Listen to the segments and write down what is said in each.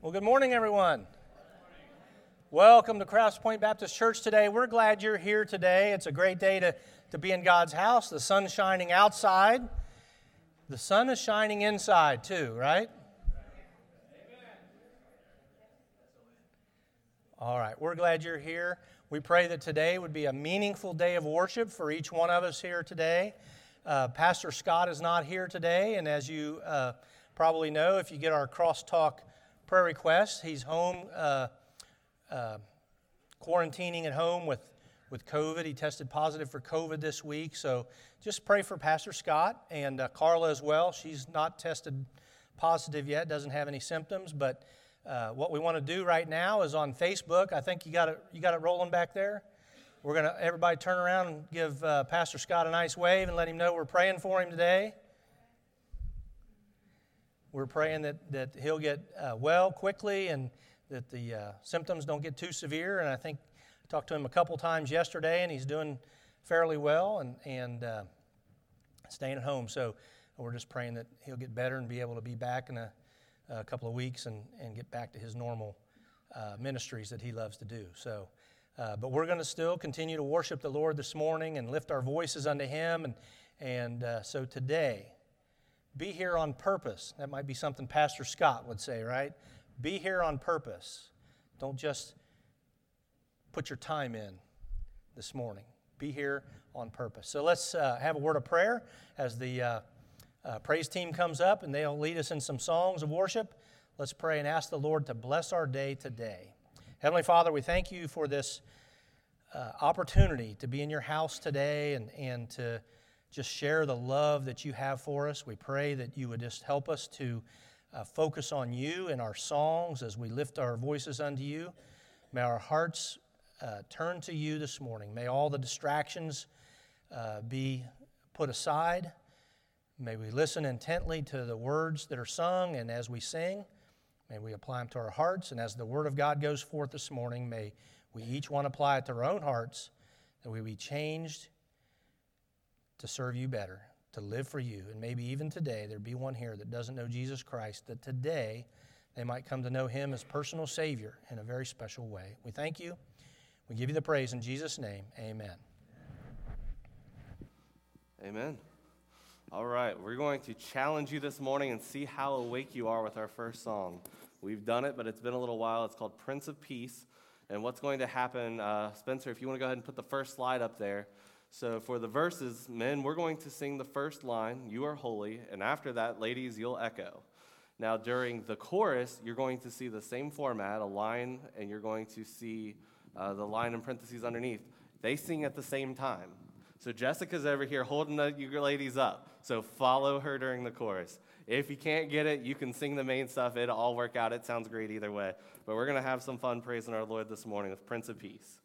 Well, good morning, everyone. Welcome to Cross Point Baptist Church today. We're glad you're here today. It's a great day to, to be in God's house. The sun's shining outside, the sun is shining inside too, right? All right, we're glad you're here. We pray that today would be a meaningful day of worship for each one of us here today. Uh, Pastor Scott is not here today, and as you uh, probably know, if you get our crosstalk prayer requests, he's home uh, uh, quarantining at home with, with COVID. He tested positive for COVID this week, so just pray for Pastor Scott and uh, Carla as well. She's not tested positive yet, doesn't have any symptoms, but uh, what we want to do right now is on Facebook. I think you got it. You got it rolling back there. We're gonna everybody turn around and give uh, Pastor Scott a nice wave and let him know we're praying for him today. We're praying that that he'll get uh, well quickly and that the uh, symptoms don't get too severe. And I think I talked to him a couple times yesterday, and he's doing fairly well and and uh, staying at home. So we're just praying that he'll get better and be able to be back in a a couple of weeks and, and get back to his normal uh, ministries that he loves to do. So, uh, but we're going to still continue to worship the Lord this morning and lift our voices unto Him. And, and uh, so today, be here on purpose. That might be something Pastor Scott would say, right? Be here on purpose. Don't just put your time in this morning. Be here on purpose. So let's uh, have a word of prayer as the uh, uh, praise team comes up and they'll lead us in some songs of worship. Let's pray and ask the Lord to bless our day today. Heavenly Father, we thank you for this uh, opportunity to be in your house today and, and to just share the love that you have for us. We pray that you would just help us to uh, focus on you in our songs as we lift our voices unto you. May our hearts uh, turn to you this morning. May all the distractions uh, be put aside. May we listen intently to the words that are sung, and as we sing, may we apply them to our hearts. And as the Word of God goes forth this morning, may we each one apply it to our own hearts, that we be changed to serve you better, to live for you. And maybe even today, there'd be one here that doesn't know Jesus Christ, that today they might come to know Him as personal Savior in a very special way. We thank you. We give you the praise in Jesus' name. Amen. Amen. All right, we're going to challenge you this morning and see how awake you are with our first song. We've done it, but it's been a little while. It's called Prince of Peace. And what's going to happen, uh, Spencer, if you want to go ahead and put the first slide up there. So, for the verses, men, we're going to sing the first line, You are holy. And after that, ladies, you'll echo. Now, during the chorus, you're going to see the same format, a line, and you're going to see uh, the line in parentheses underneath. They sing at the same time. So Jessica's over here holding the, ladies up. So follow her during the chorus. If you can't get it, you can sing the main stuff. It'll all work out. It sounds great either way. But we're going to have some fun praising our Lord this morning with Prince of Peace.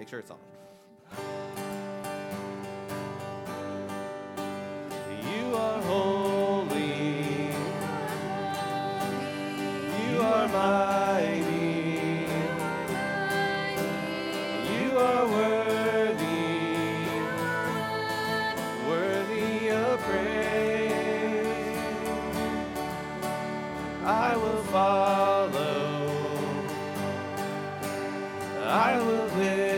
Make sure it's on. You are holy. You are mighty. You are worthy. Worthy of praise. I will follow. I will listen.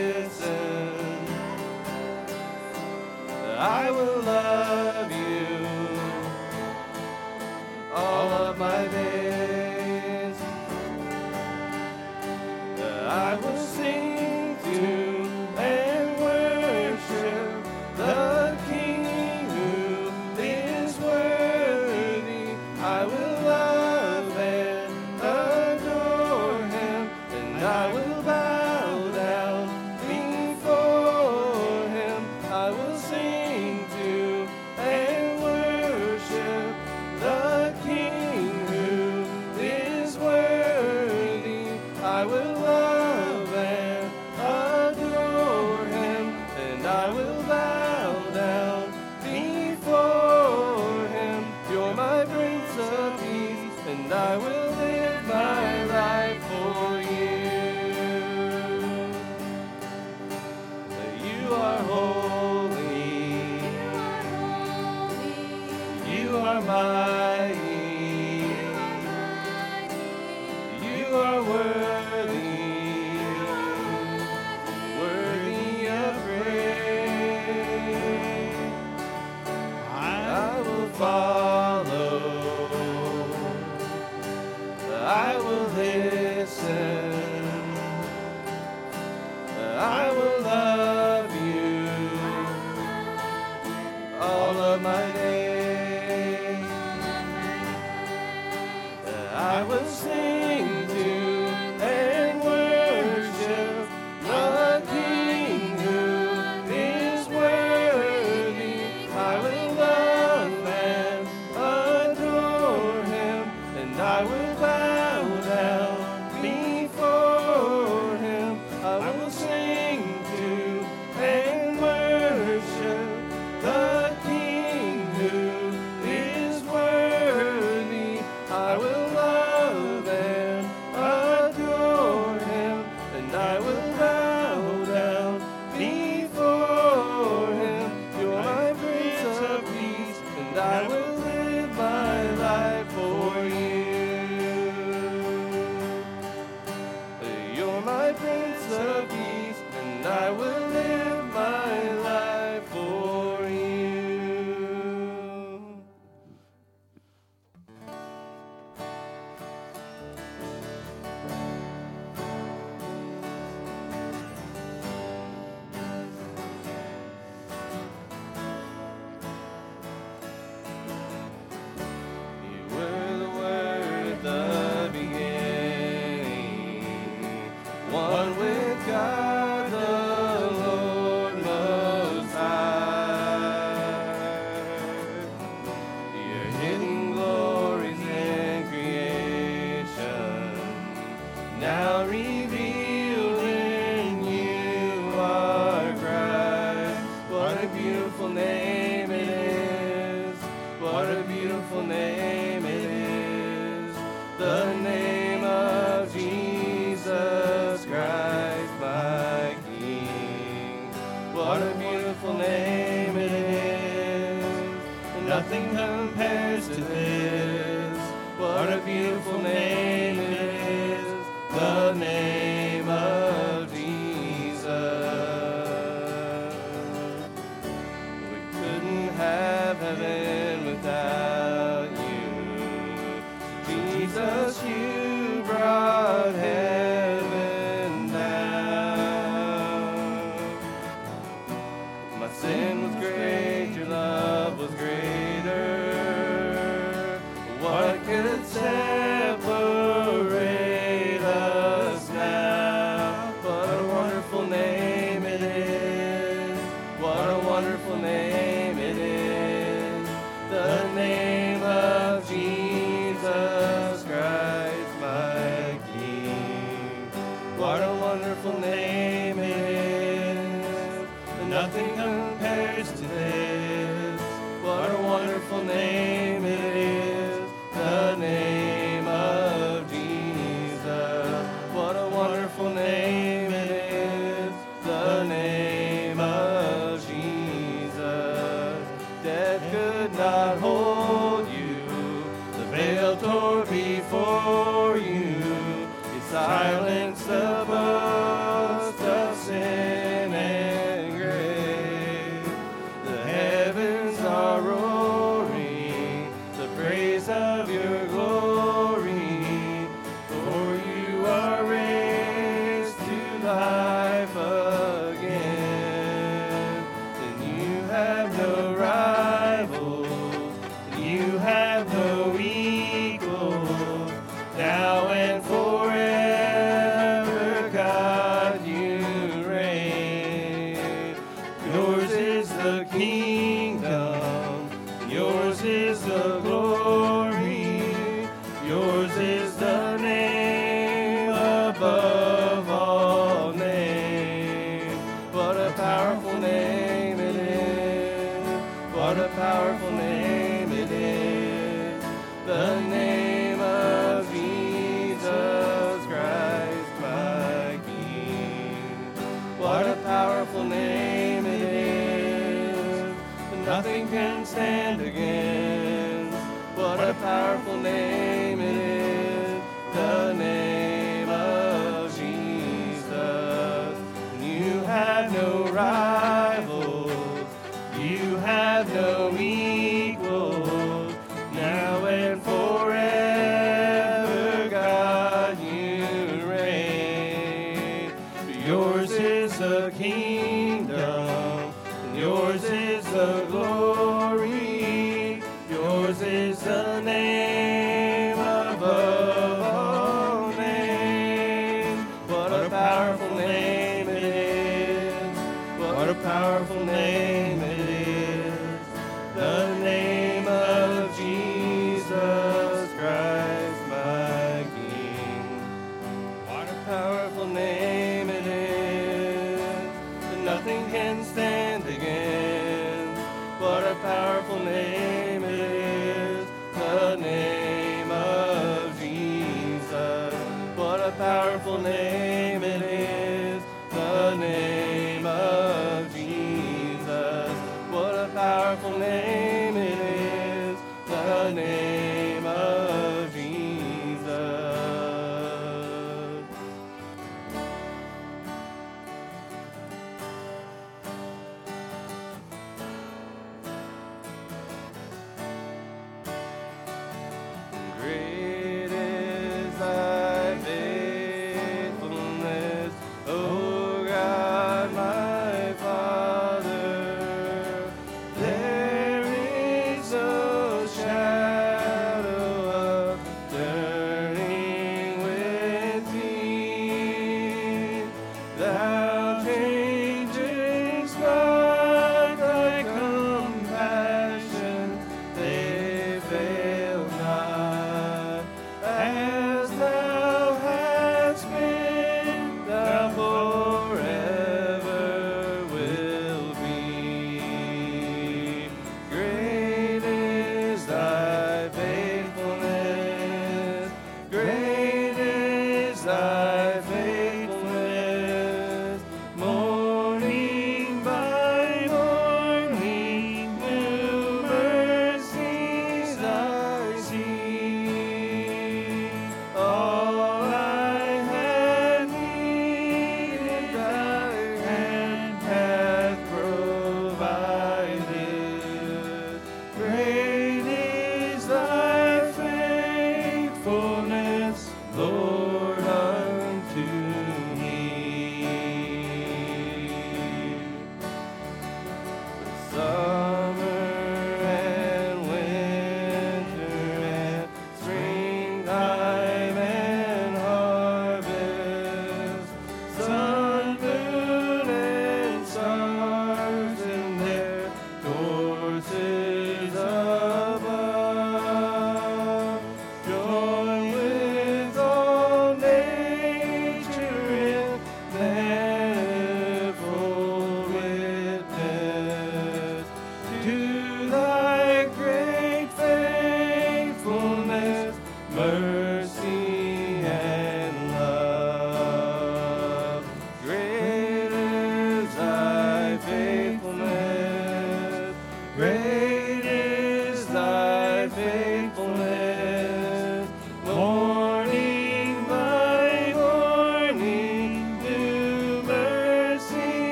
And I will powerful name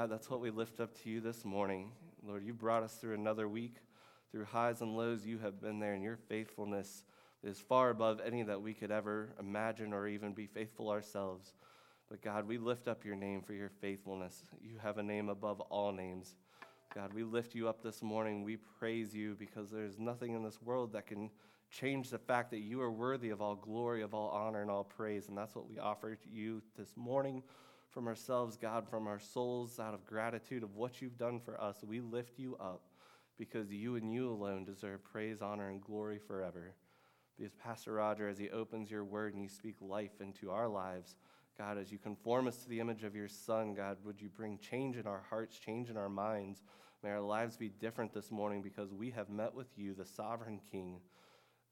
God, that's what we lift up to you this morning. Lord, you brought us through another week. Through highs and lows, you have been there, and your faithfulness is far above any that we could ever imagine or even be faithful ourselves. But God, we lift up your name for your faithfulness. You have a name above all names. God, we lift you up this morning. We praise you because there's nothing in this world that can change the fact that you are worthy of all glory, of all honor, and all praise. And that's what we offer to you this morning from ourselves, God, from our souls, out of gratitude of what you've done for us. We lift you up because you and you alone deserve praise, honor, and glory forever. Because Pastor Roger, as he opens your word and you speak life into our lives, God, as you conform us to the image of your Son, God, would you bring change in our hearts, change in our minds? May our lives be different this morning because we have met with you, the sovereign King.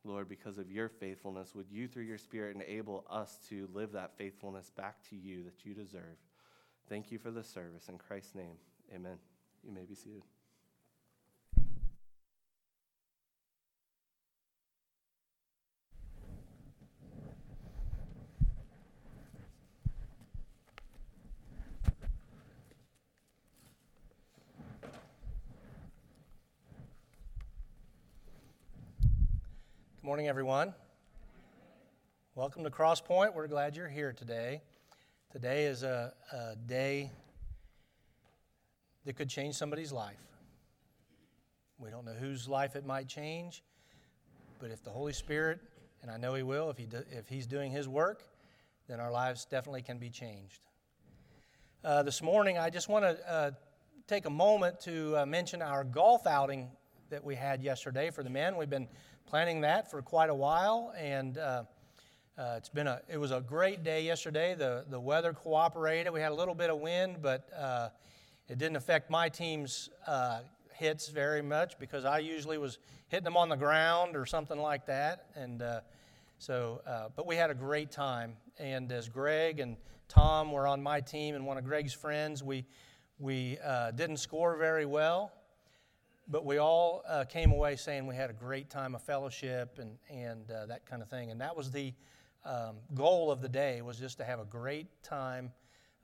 Lord, because of your faithfulness, would you, through your Spirit, enable us to live that faithfulness back to you that you deserve? Thank you for the service. In Christ's name, amen. You may be seated. Morning, everyone. Welcome to Cross Point. We're glad you're here today. Today is a, a day that could change somebody's life. We don't know whose life it might change, but if the Holy Spirit, and I know He will, if, he do, if He's doing His work, then our lives definitely can be changed. Uh, this morning, I just want to uh, take a moment to uh, mention our golf outing that we had yesterday for the men. We've been planning that for quite a while, and uh, uh, it's been a it was a great day yesterday. The the weather cooperated. We had a little bit of wind, but uh, it didn't affect my team's uh, hits very much because I usually was hitting them on the ground or something like that, and. Uh, so, uh, but we had a great time, and as Greg and Tom were on my team and one of Greg's friends, we we didn't score very well, but we all uh, came away saying we had a great time of fellowship and, and uh, that kind of thing. And that was the um, goal of the day was just to have a great time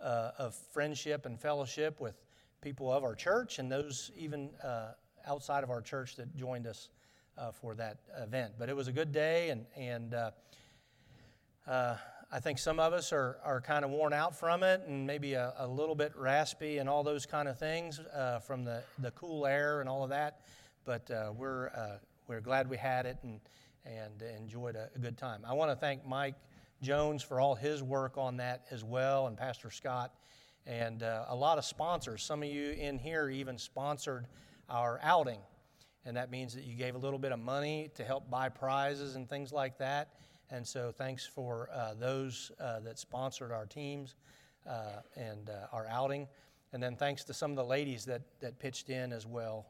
uh, of friendship and fellowship with people of our church and those even uh, outside of our church that joined us uh, for that event. But it was a good day, and, and uh, I think some of us are, are kind of worn out from it and maybe a, a little bit raspy and all those kind of things uh, from the, the cool air and all of that. But uh, we're, uh, we're glad we had it and, and enjoyed a, a good time. I want to thank Mike Jones for all his work on that as well, and Pastor Scott, and uh, a lot of sponsors. Some of you in here even sponsored our outing, and that means that you gave a little bit of money to help buy prizes and things like that. And so, thanks for uh, those uh, that sponsored our teams uh, and uh, our outing. And then, thanks to some of the ladies that, that pitched in as well.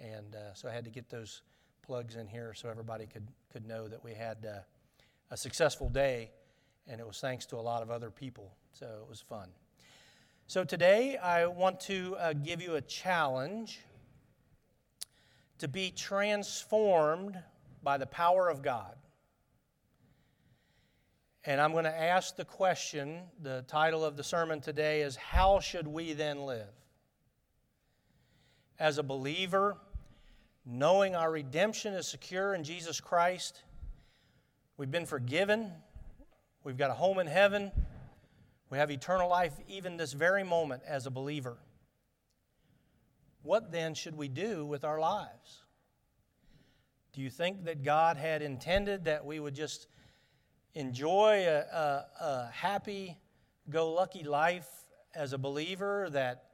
And uh, so, I had to get those plugs in here so everybody could, could know that we had uh, a successful day. And it was thanks to a lot of other people. So, it was fun. So, today I want to give you a challenge to be transformed by the power of God. And I'm going to ask the question the title of the sermon today is How Should We Then Live? As a believer, knowing our redemption is secure in Jesus Christ, we've been forgiven, we've got a home in heaven, we have eternal life even this very moment as a believer. What then should we do with our lives? Do you think that God had intended that we would just enjoy a, a, a happy go lucky life as a believer, that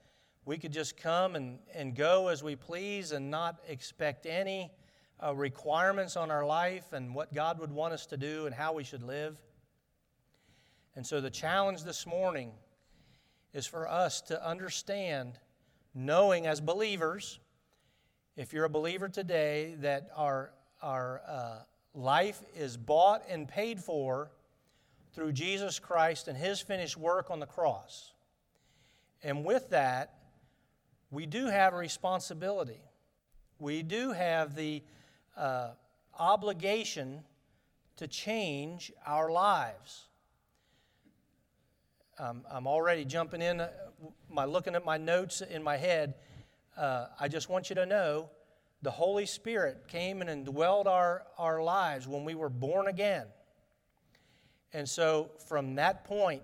we could just come and, and go as we please and not expect any uh, requirements on our life and what God would want us to do and how we should live. And so the challenge this morning is for us to understand, knowing as believers, if you're a believer today, that our, our uh, life is bought and paid for through Jesus Christ and His finished work on the cross. And with that, we do have a responsibility. We do have the uh, obligation to change our lives. Um, I'm already jumping in, uh, my looking at my notes in my head. Uh, I just want you to know the Holy Spirit came and indwelled our, our lives when we were born again. And so from that point,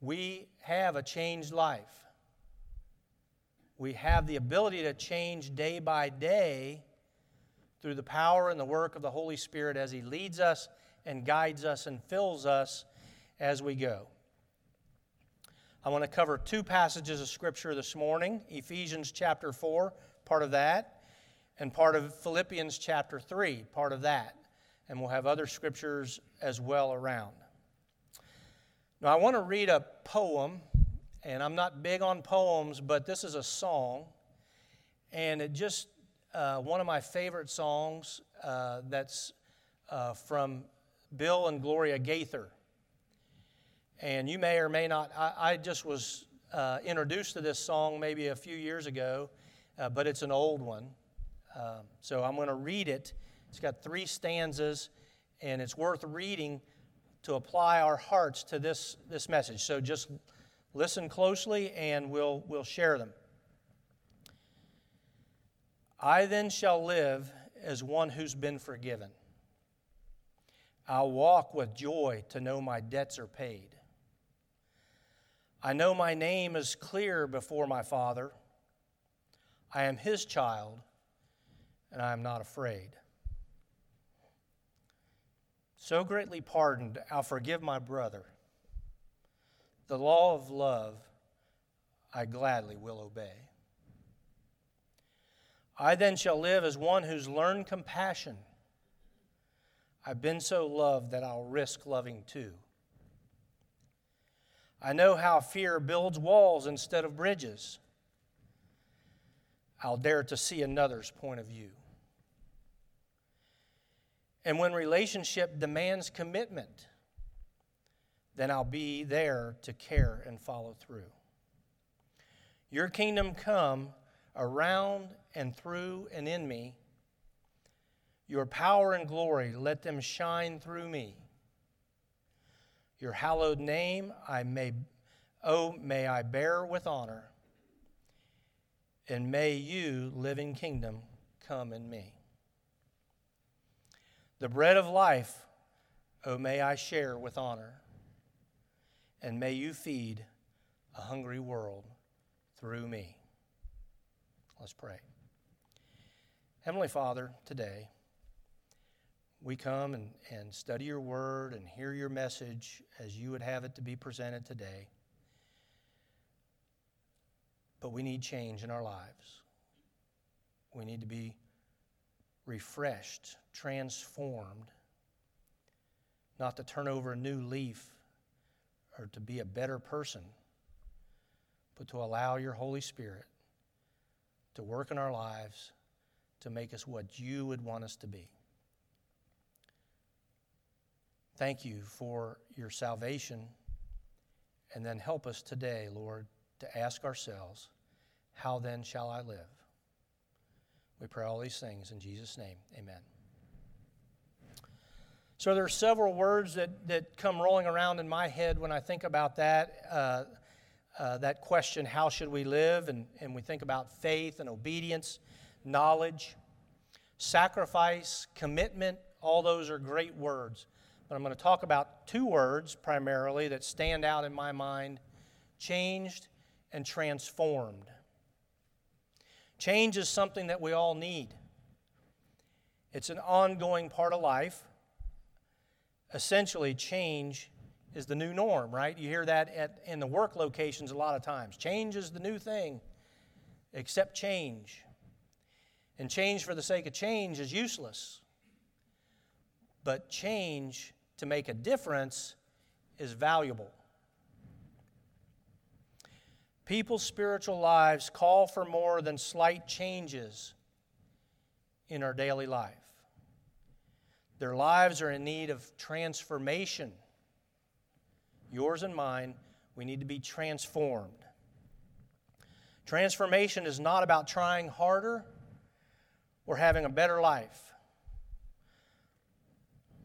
we have a changed life. We have the ability to change day by day through the power and the work of the Holy Spirit as He leads us and guides us and fills us as we go. I want to cover two passages of Scripture this morning Ephesians chapter 4, part of that, and part of Philippians chapter 3, part of that. And we'll have other scriptures as well around. Now, I want to read a poem, and I'm not big on poems, but this is a song, and it just uh, one of my favorite songs uh, that's uh, from Bill and Gloria Gaither. And you may or may not, I, I just was uh, introduced to this song maybe a few years ago, uh, but it's an old one. Um, so I'm going to read it. It's got three stanzas, and it's worth reading to apply our hearts to this, this message. So just listen closely, and we'll, we'll share them. I then shall live as one who's been forgiven. I'll walk with joy to know my debts are paid. I know my name is clear before my Father. I am his child, and I am not afraid. So greatly pardoned, I'll forgive my brother. The law of love I gladly will obey. I then shall live as one who's learned compassion. I've been so loved that I'll risk loving too. I know how fear builds walls instead of bridges. I'll dare to see another's point of view. And when relationship demands commitment, then I'll be there to care and follow through. Your kingdom come around and through and in me. Your power and glory, let them shine through me. Your hallowed name I may, oh, may I bear with honor, and may you, living kingdom, come in me. The bread of life, oh, may I share with honor, and may you feed a hungry world through me. Let's pray. Heavenly Father, today, we come and, and study your word and hear your message as you would have it to be presented today. But we need change in our lives. We need to be refreshed, transformed, not to turn over a new leaf or to be a better person, but to allow your Holy Spirit to work in our lives to make us what you would want us to be. Thank you for your salvation. And then help us today, Lord, to ask ourselves, how then shall I live? We pray all these things in Jesus' name. Amen. So there are several words that, that come rolling around in my head when I think about that. Uh, uh, that question, how should we live? And, and we think about faith and obedience, knowledge, sacrifice, commitment. All those are great words. But I'm going to talk about two words primarily that stand out in my mind changed and transformed. Change is something that we all need, it's an ongoing part of life. Essentially, change is the new norm, right? You hear that at, in the work locations a lot of times. Change is the new thing, accept change. And change for the sake of change is useless. But change to make a difference is valuable. People's spiritual lives call for more than slight changes in our daily life. Their lives are in need of transformation. Yours and mine, we need to be transformed. Transformation is not about trying harder or having a better life.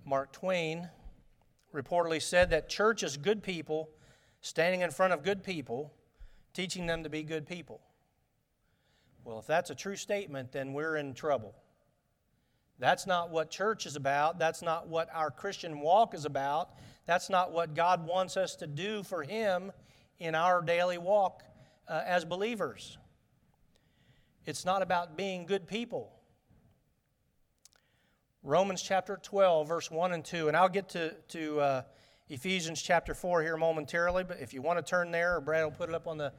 Mark Twain reportedly said that church is good people standing in front of good people, teaching them to be good people. Well, if that's a true statement, then we're in trouble. That's not what church is about. That's not what our Christian walk is about. That's not what God wants us to do for Him in our daily walk uh, as believers. It's not about being good people. Romans chapter 12, verse 1 and 2, and I'll get to, to uh, Ephesians chapter 4 here momentarily, but if you want to turn there, or Brad will put it up on the,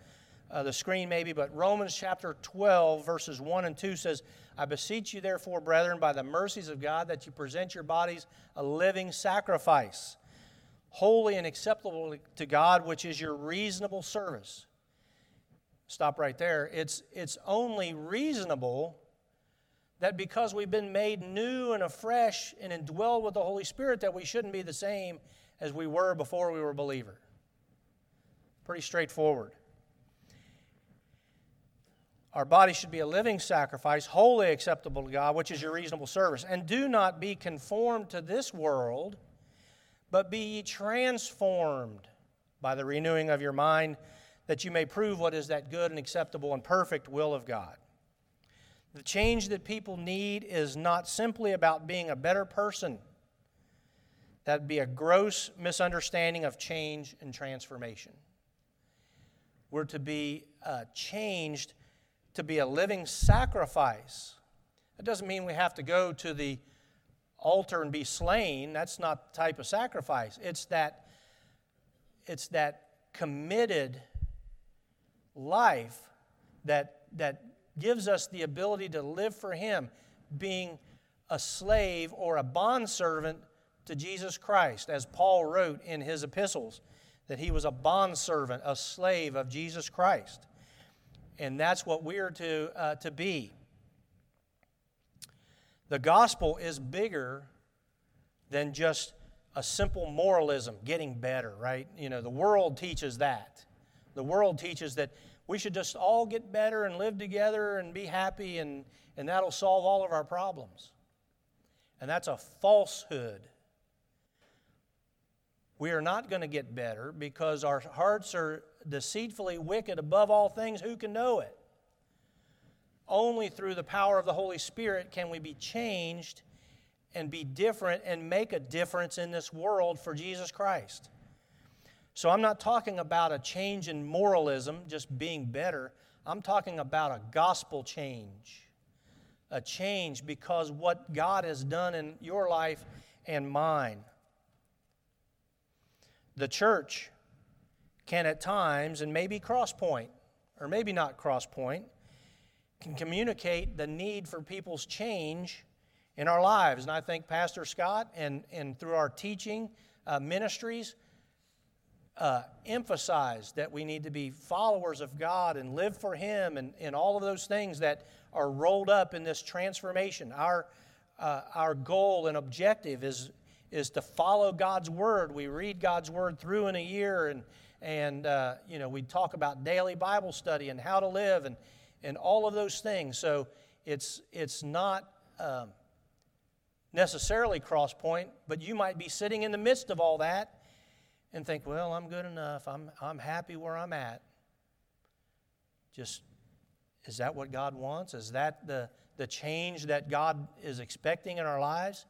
uh, the screen maybe, but Romans chapter 12, verses 1 and 2 says, I beseech you, therefore, brethren, by the mercies of God, that you present your bodies a living sacrifice, holy and acceptable to God, which is your reasonable service. Stop right there. It's, it's only reasonable that because we've been made new and afresh and indwelled with the Holy Spirit, that we shouldn't be the same as we were before we were a believer. Pretty straightforward. Our body should be a living sacrifice, wholly acceptable to God, which is your reasonable service. And do not be conformed to this world, but be ye transformed by the renewing of your mind, that you may prove what is that good and acceptable and perfect will of God. The change that people need is not simply about being a better person. That'd be a gross misunderstanding of change and transformation. We're to be uh, changed to be a living sacrifice. That doesn't mean we have to go to the altar and be slain. That's not the type of sacrifice. It's that, it's that committed life that, that gives us the ability to live for Him, being a slave or a bondservant to Jesus Christ, as Paul wrote in his epistles, that he was a bondservant, a slave of Jesus Christ and that's what we're to, uh, to be. The gospel is bigger than just a simple moralism, getting better, right? You know, the world teaches that. The world teaches that we should just all get better and live together and be happy, and, and that'll solve all of our problems. And that's a falsehood. We are not going to get better because our hearts are deceitfully wicked above all things, who can know it? Only through the power of the Holy Spirit can we be changed and be different and make a difference in this world for Jesus Christ. So I'm not talking about a change in moralism, just being better. I'm talking about a gospel change. A change because what God has done in your life and mine. The church can at times, and maybe Crosspoint, or maybe not Crosspoint, can communicate the need for people's change in our lives. And I think Pastor Scott and, and through our teaching uh, ministries uh, emphasize that we need to be followers of God and live for Him and, and all of those things that are rolled up in this transformation. Our, uh, our goal and objective is, is to follow God's Word. We read God's Word through in a year and and uh, you know we talk about daily bible study and how to live and, and all of those things. So it's it's not um, necessarily Cross Point but you might be sitting in the midst of all that and think well i'm good enough. I'm, I'm happy where i'm at. Just is that what god wants? Is that the, the change that god is expecting in our lives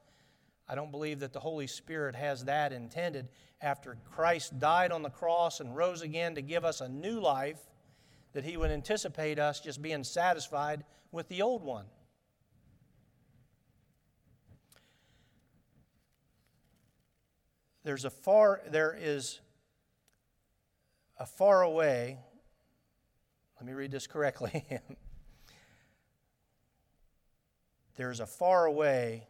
I don't believe that the Holy Spirit has that intended. After Christ died on the cross and rose again to give us a new life, that He would anticipate us just being satisfied with the old one. There's a far, there is a far away, let me read this correctly. there's a far way,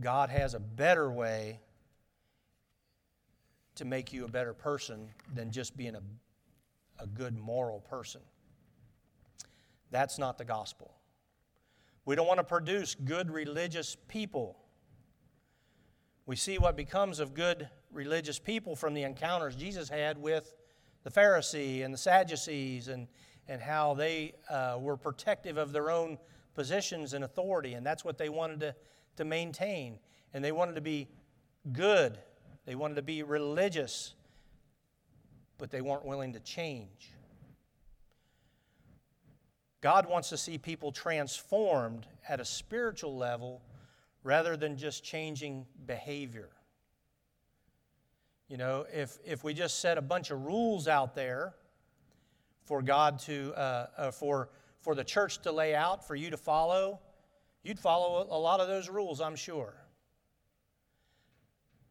God has a better way to make you a better person than just being a, a good moral person. That's not the gospel. We don't want to produce good religious people. We see what becomes of good religious people from the encounters Jesus had with the Pharisee and the Sadducees and, and how they uh, were protective of their own positions and authority, and that's what they wanted to, to maintain. And they wanted to be good, they wanted to be religious, but they weren't willing to change. God wants to see people transformed at a spiritual level rather than just changing behavior. You know, if, if we just set a bunch of rules out there for God to, uh, uh, for, for the church to lay out, for you to follow, you'd follow a lot of those rules, I'm sure.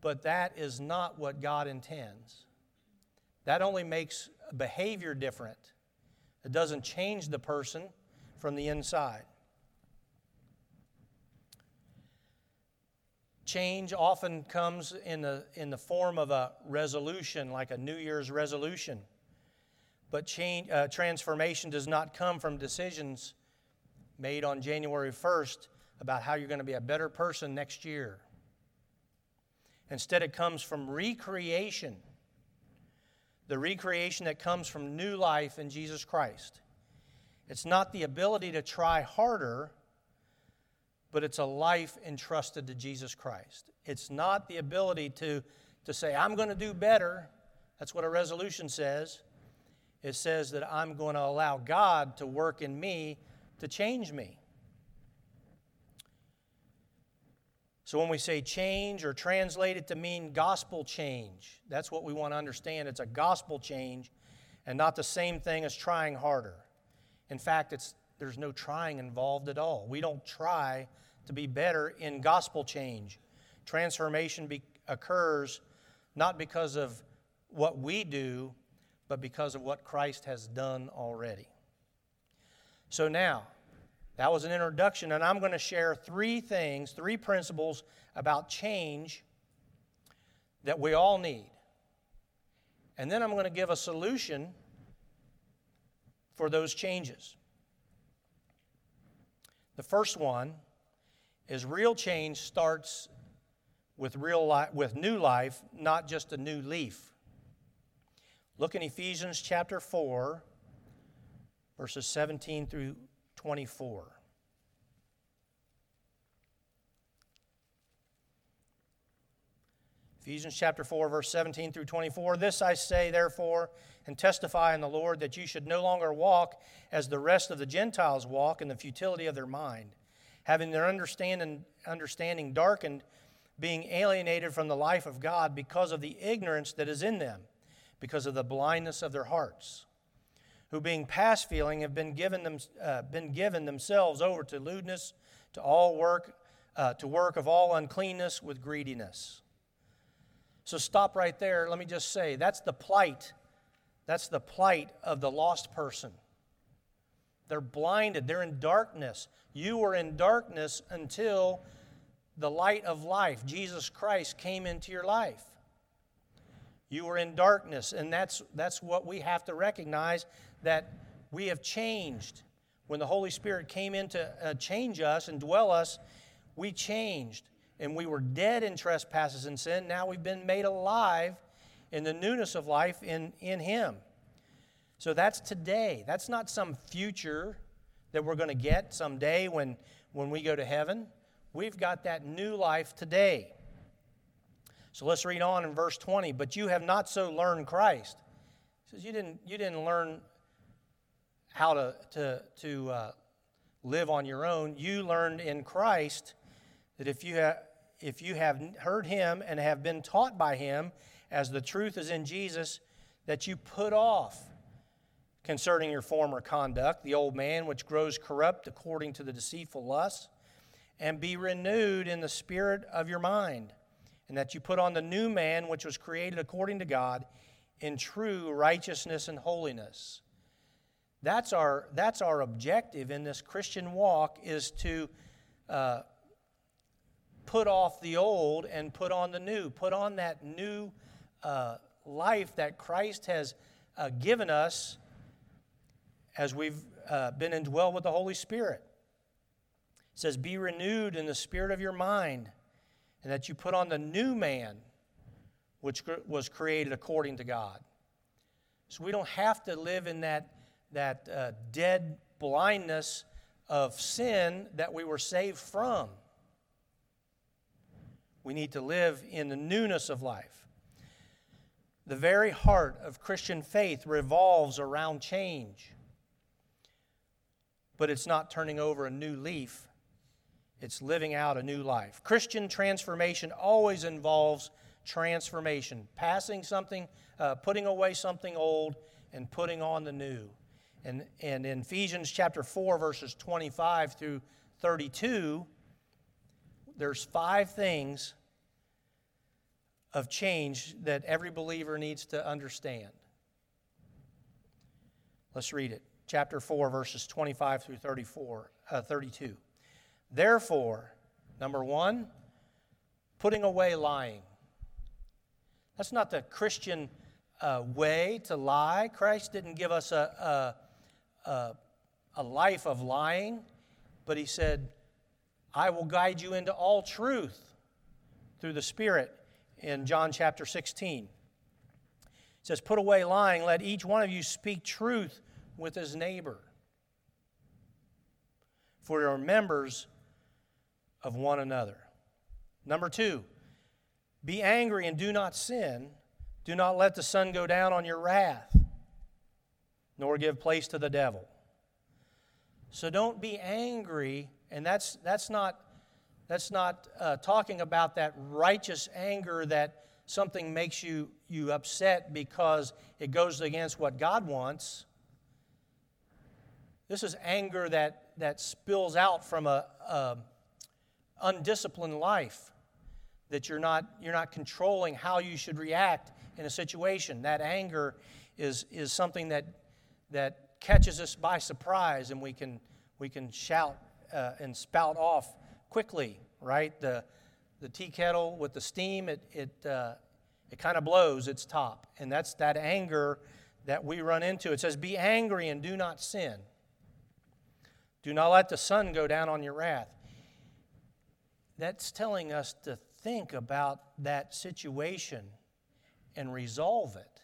But that is not what God intends. That only makes behavior different. It doesn't change the person from the inside. Change often comes in the, in the form of a resolution, like a New Year's resolution. But change, uh, transformation does not come from decisions made on January 1st about how you're going to be a better person next year. Instead, it comes from recreation the recreation that comes from new life in Jesus Christ. It's not the ability to try harder, but it's a life entrusted to Jesus Christ. It's not the ability to, to say, I'm going to do better. That's what a resolution says. It says that I'm going to allow God to work in me to change me. So when we say change or translate it to mean gospel change, that's what we want to understand. It's a gospel change and not the same thing as trying harder. In fact, it's, there's no trying involved at all. We don't try to be better in gospel change. Transformation be, occurs not because of what we do, but because of what Christ has done already. So now, that was an introduction, and I'm going to share three things, three principles about change that we all need. And then I'm going to give a solution for those changes. The first one is real change starts with real life, with new life, not just a new leaf. Look in Ephesians chapter 4 verses 17 through 24. Ephesians chapter 4, verse 17 through 24. This I say, therefore, and testify in the Lord that you should no longer walk as the rest of the Gentiles walk in the futility of their mind, having their understanding, understanding darkened, being alienated from the life of God because of the ignorance that is in them, because of the blindness of their hearts who being past feeling have been given, them, uh, been given themselves over to lewdness, to all work, uh, to work of all uncleanness with greediness. So stop right there. Let me just say that's the plight. That's the plight of the lost person. They're blinded, they're in darkness. You were in darkness until the light of life, Jesus Christ, came into your life. You were in darkness, and that's, that's what we have to recognize that we have changed. When the Holy Spirit came in to uh, change us and dwell us, we changed. And we were dead in trespasses and sin. Now we've been made alive in the newness of life in, in Him. So that's today. That's not some future that we're going to get someday when, when we go to heaven. We've got that new life today. So let's read on in verse 20. But you have not so learned Christ. He says you didn't, you didn't learn how to, to, to uh, live on your own, you learned in Christ that if you, have, if you have heard him and have been taught by him, as the truth is in Jesus, that you put off concerning your former conduct the old man which grows corrupt according to the deceitful lusts, and be renewed in the spirit of your mind, and that you put on the new man which was created according to God in true righteousness and holiness. That's our, that's our objective in this Christian walk is to uh, put off the old and put on the new. Put on that new uh, life that Christ has uh, given us as we've uh, been indwelled with the Holy Spirit. It says, Be renewed in the spirit of your mind, and that you put on the new man, which was created according to God. So we don't have to live in that, that uh, dead blindness of sin that we were saved from. We need to live in the newness of life. The very heart of Christian faith revolves around change. But it's not turning over a new leaf, it's living out a new life. Christian transformation always involves transformation, passing something, uh, putting away something old, and putting on the new. And, and in Ephesians chapter 4, verses 25 through 32, there's five things of change that every believer needs to understand. Let's read it. Chapter 4, verses 25 through 34, uh, 32. Therefore, number one, putting away lying. That's not the Christian uh, way to lie. Christ didn't give us a, a, life of lying, but He said, I will guide you into all truth through the Spirit in John chapter 16. It says, Put away lying, let each one of you speak truth with his neighbor. For you are members of one another. Number two, be angry and do not sin. Do not let the sun go down on your wrath, nor give place to the devil. So don't be angry, and that's, that's not, that's not uh, talking about that righteous anger that something makes you, you upset because it goes against what God wants. This is anger that, that spills out from a, a undisciplined life that you're not, you're not controlling how you should react in a situation. That anger is, is something that, that catches us by surprise and we can, we can shout uh, and spout off quickly, right? The, the tea kettle with the steam, it, it, uh, it kind of blows its top. And that's that anger that we run into. It says, Be angry and do not sin. Do not let the sun go down on your wrath. That's telling us to think about that situation and resolve it.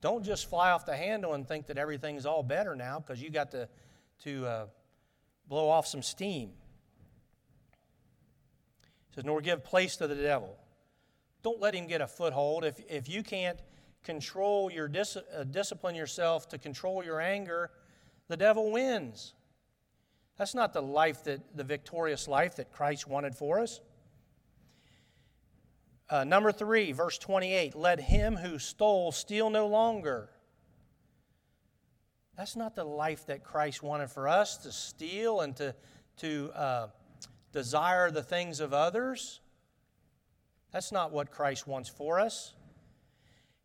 Don't just fly off the handle and think that everything's all better now because you got to, to uh, blow off some steam. It says, nor give place to the devil. Don't let him get a foothold. If, if you can't control your dis- uh, discipline yourself to control your anger, the devil wins. That's not the life that the victorious life that Christ wanted for us. Uh, number three, verse 28 let him who stole steal no longer. That's not the life that Christ wanted for us to steal and to, to uh, desire the things of others. That's not what Christ wants for us.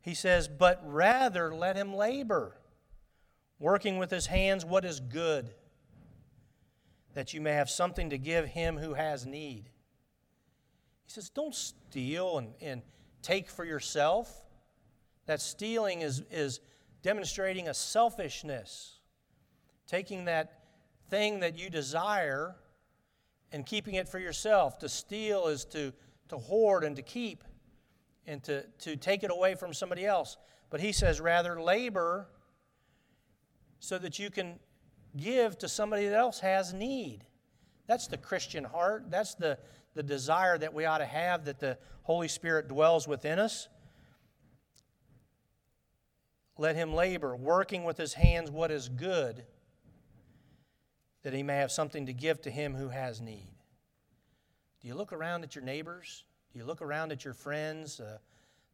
He says, but rather let him labor, working with his hands what is good that you may have something to give him who has need. He says, Don't steal and, and take for yourself. That stealing is, is demonstrating a selfishness, taking that thing that you desire and keeping it for yourself. To steal is to, to hoard and to keep and to, to take it away from somebody else. But he says, rather, labor so that you can give to somebody that else has need. That's the Christian heart. That's the, the desire that we ought to have that the Holy Spirit dwells within us. Let him labor, working with his hands what is good, that he may have something to give to him who has need. Do you look around at your neighbors? Do you look around at your friends, uh,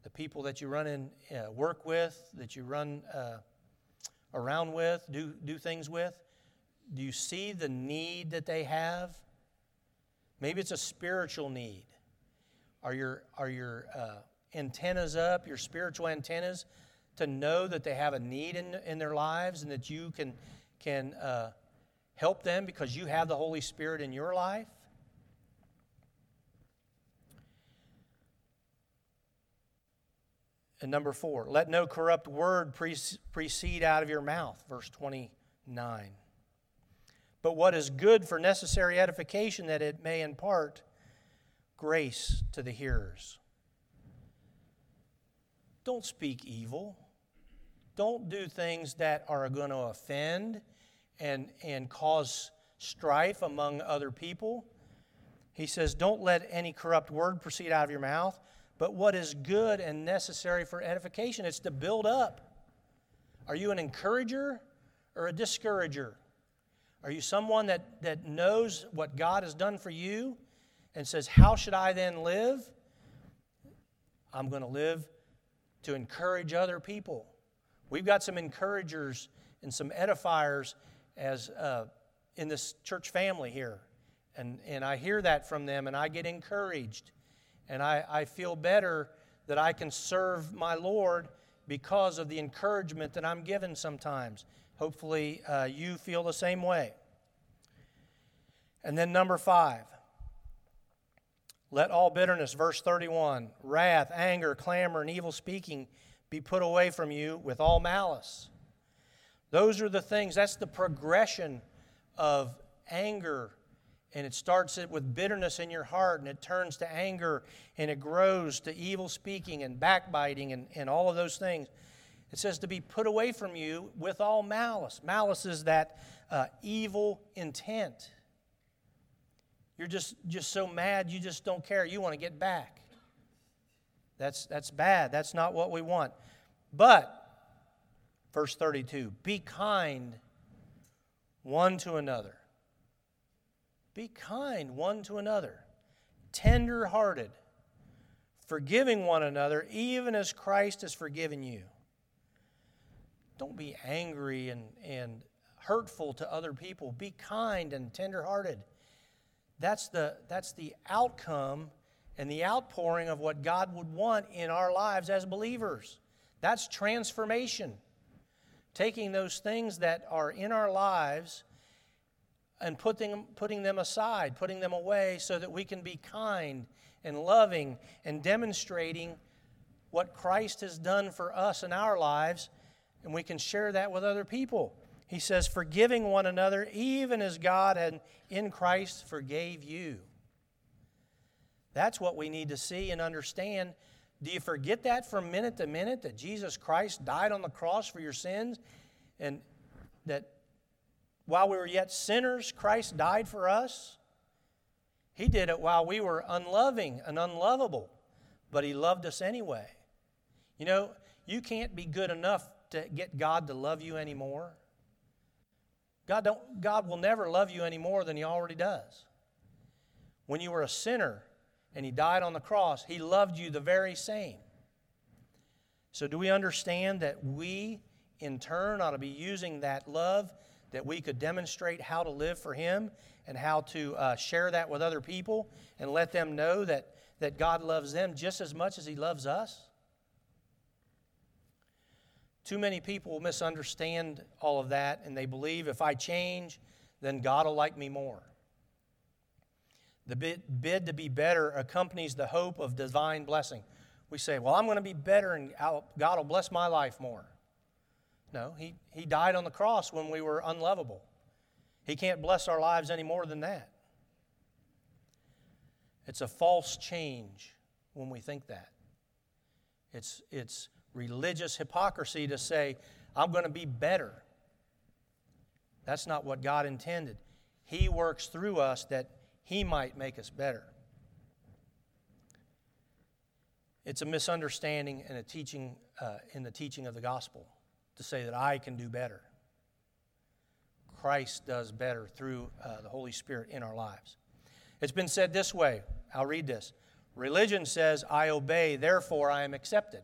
the people that you run in uh, work with, that you run uh, around with, do, do things with? Do you see the need that they have? Maybe it's a spiritual need. Are your, are your uh, antennas up, your spiritual antennas, to know that they have a need in, in their lives and that you can, can uh, help them because you have the Holy Spirit in your life? And number four, let no corrupt word proceed out of your mouth, verse 29. But what is good for necessary edification, that it may impart grace to the hearers. Don't speak evil. Don't do things that are going to offend and, and cause strife among other people. He says, Don't let any corrupt word proceed out of your mouth, but what is good and necessary for edification. It's to build up. Are you an encourager or a discourager? Are you someone that, that knows what God has done for you and says, How should I then live? I'm going to live to encourage other people. We've got some encouragers and some edifiers as uh, in this church family here. And, and I hear that from them and I get encouraged. And I, I feel better that I can serve my Lord because of the encouragement that I'm given sometimes. Hopefully, uh, you feel the same way. And then, number five, let all bitterness, verse 31, wrath, anger, clamor, and evil speaking be put away from you with all malice. Those are the things, that's the progression of anger. And it starts with bitterness in your heart, and it turns to anger, and it grows to evil speaking and backbiting and, and all of those things. It says to be put away from you with all malice. Malice is that uh, evil intent. You're just, just so mad you just don't care. You want to get back. That's, that's bad. That's not what we want. But, verse 32 be kind one to another. Be kind one to another, tender hearted, forgiving one another, even as Christ has forgiven you. Don't be angry and, and hurtful to other people. Be kind and tenderhearted. That's the, that's the outcome and the outpouring of what God would want in our lives as believers. That's transformation. Taking those things that are in our lives and putting, putting them aside, putting them away so that we can be kind and loving and demonstrating what Christ has done for us in our lives, and we can share that with other people. He says, forgiving one another, even as God had in Christ forgave you. That's what we need to see and understand. Do you forget that from minute to minute that Jesus Christ died on the cross for your sins and that while we were yet sinners, Christ died for us? He did it while we were unloving and unlovable, but He loved us anyway. You know, you can't be good enough to get God to love you anymore. God, don't, God will never love you any more than He already does. When you were a sinner and He died on the cross, He loved you the very same. So, do we understand that we, in turn, ought to be using that love that we could demonstrate how to live for Him and how to uh, share that with other people and let them know that, that God loves them just as much as He loves us? Too many people misunderstand all of that and they believe if I change, then God will like me more. The bid, to be better accompanies the hope of divine blessing. We say, Well, I'm going to be better and God will bless my life more. No, he, he died on the cross when we were unlovable. He can't bless our lives any more than that. It's a false change when we think that. It's, it's religious hypocrisy to say, I'm going to be better. That's not what God intended. He works through us that He might make us better. It's a misunderstanding and a teaching uh, in the teaching of the gospel to say that I can do better. Christ does better through uh, the Holy Spirit in our lives. It's been said this way. I'll read this. Religion says, I obey, therefore I am accepted.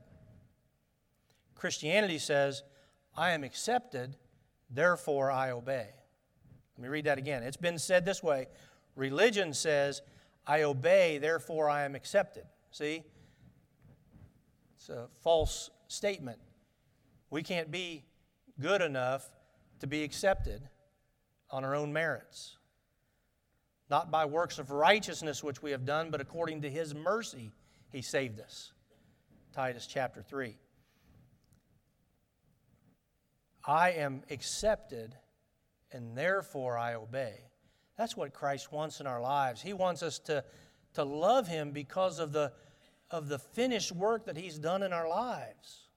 Christianity says, I am accepted, therefore I obey. Let me read that again. It's been said this way Religion says, I obey, therefore I am accepted. See? It's a false statement. We can't be good enough to be accepted on our own merits. Not by works of righteousness which we have done, but according to his mercy he saved us. Titus chapter 3. I am accepted and therefore I obey. That's what Christ wants in our lives. He wants us to, to love Him because of the, of the finished work that He's done in our lives.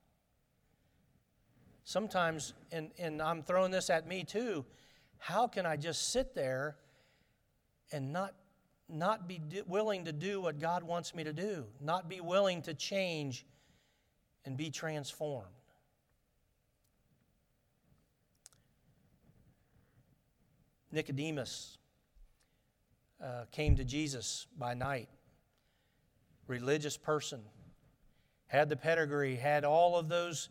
Sometimes, and, and I'm throwing this at me too, how can I just sit there and not, not be willing to do what God wants me to do, not be willing to change and be transformed? Nicodemus uh, came to Jesus by night. Religious person, had the pedigree, had all of those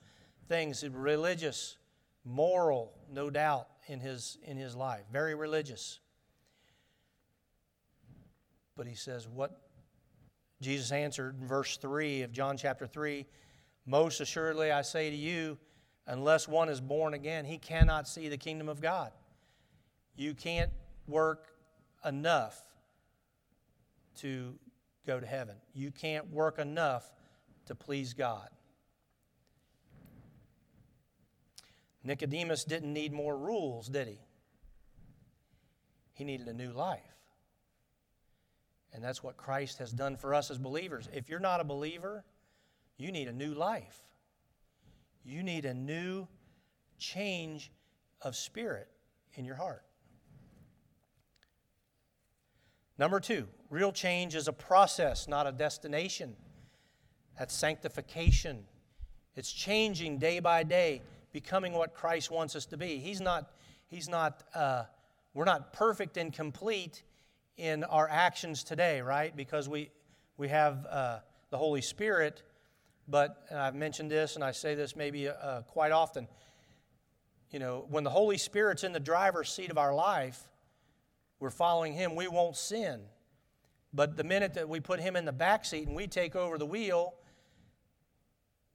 things, religious, moral, no doubt, in his, in his life, very religious. But he says, What? Jesus answered in verse 3 of John chapter 3 Most assuredly I say to you, unless one is born again, he cannot see the kingdom of God. You can't work enough to go to heaven. You can't work enough to please God. Nicodemus didn't need more rules, did he? He needed a new life. And that's what Christ has done for us as believers. If you're not a believer, you need a new life. You need a new change of spirit in your heart. Number two, real change is a process, not a destination. That's sanctification. It's changing day by day, becoming what Christ wants us to be. He's not, he's not, uh, we're not perfect and complete in our actions today, right? Because we, we have uh, the Holy Spirit, but I've mentioned this and I say this maybe uh, quite often. You know, when the Holy Spirit's in the driver's seat of our life, we're following Him, we won't sin. But the minute that we put Him in the back seat and we take over the wheel,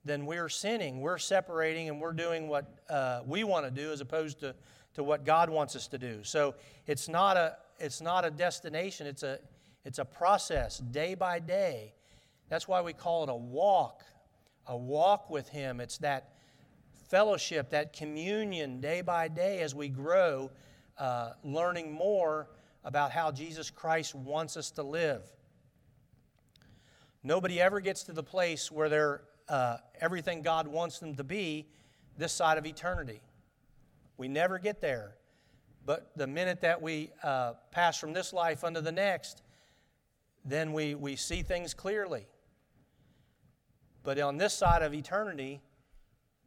then we're sinning. We're separating and we're doing what uh, we want to do as opposed to, to what God wants us to do. So it's not a, it's not a destination, it's a, it's a process day by day. That's why we call it a walk, a walk with Him. It's that fellowship, that communion day by day as we grow uh, learning more about how Jesus Christ wants us to live. Nobody ever gets to the place where they're uh, everything God wants them to be this side of eternity. We never get there. But the minute that we uh, pass from this life unto the next, then we, we see things clearly. But on this side of eternity,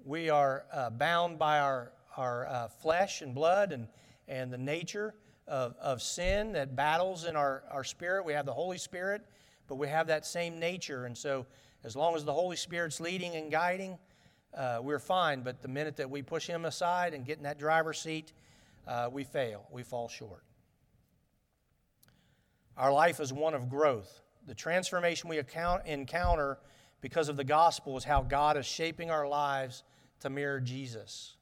we are uh, bound by our, our uh, flesh and blood and, and the nature of, of sin that battles in our, our spirit. We have the Holy Spirit, but we have that same nature. And so, as long as the Holy Spirit's leading and guiding, uh, we're fine. But the minute that we push Him aside and get in that driver's seat, uh, we fail, we fall short. Our life is one of growth. The transformation we account, encounter because of the gospel is how God is shaping our lives to mirror Jesus.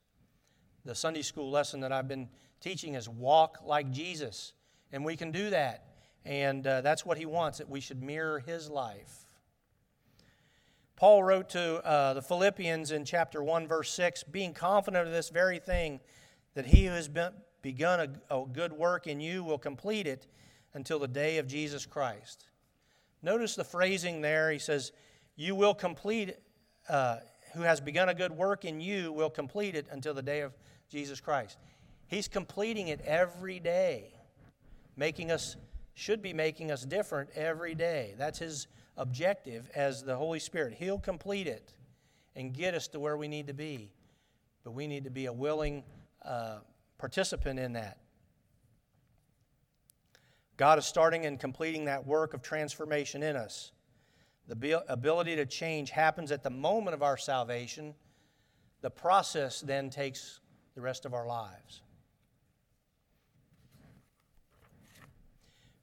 The Sunday school lesson that I've been teaching is walk like Jesus. And we can do that. And uh, that's what he wants, that we should mirror his life. Paul wrote to uh, the Philippians in chapter 1, verse 6 being confident of this very thing, that he who has been, begun a, a good work in you will complete it until the day of Jesus Christ. Notice the phrasing there. He says, You will complete, uh, who has begun a good work in you will complete it until the day of Jesus Christ. He's completing it every day, making us, should be making us different every day. That's his objective as the Holy Spirit. He'll complete it and get us to where we need to be. But we need to be a willing uh, participant in that. God is starting and completing that work of transformation in us. The ability to change happens at the moment of our salvation. The process then takes the rest of our lives.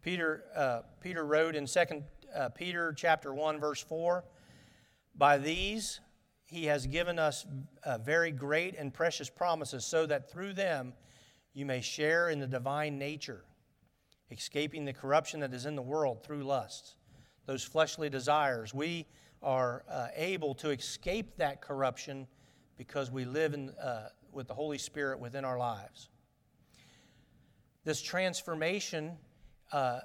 Peter, uh, Peter wrote in 2 uh, Peter chapter 1, verse 4, By these he has given us uh, very great and precious promises so that through them you may share in the divine nature, escaping the corruption that is in the world through lusts, those fleshly desires. We are uh, able to escape that corruption because we live in, uh, with the Holy Spirit within our lives. This transformation uh,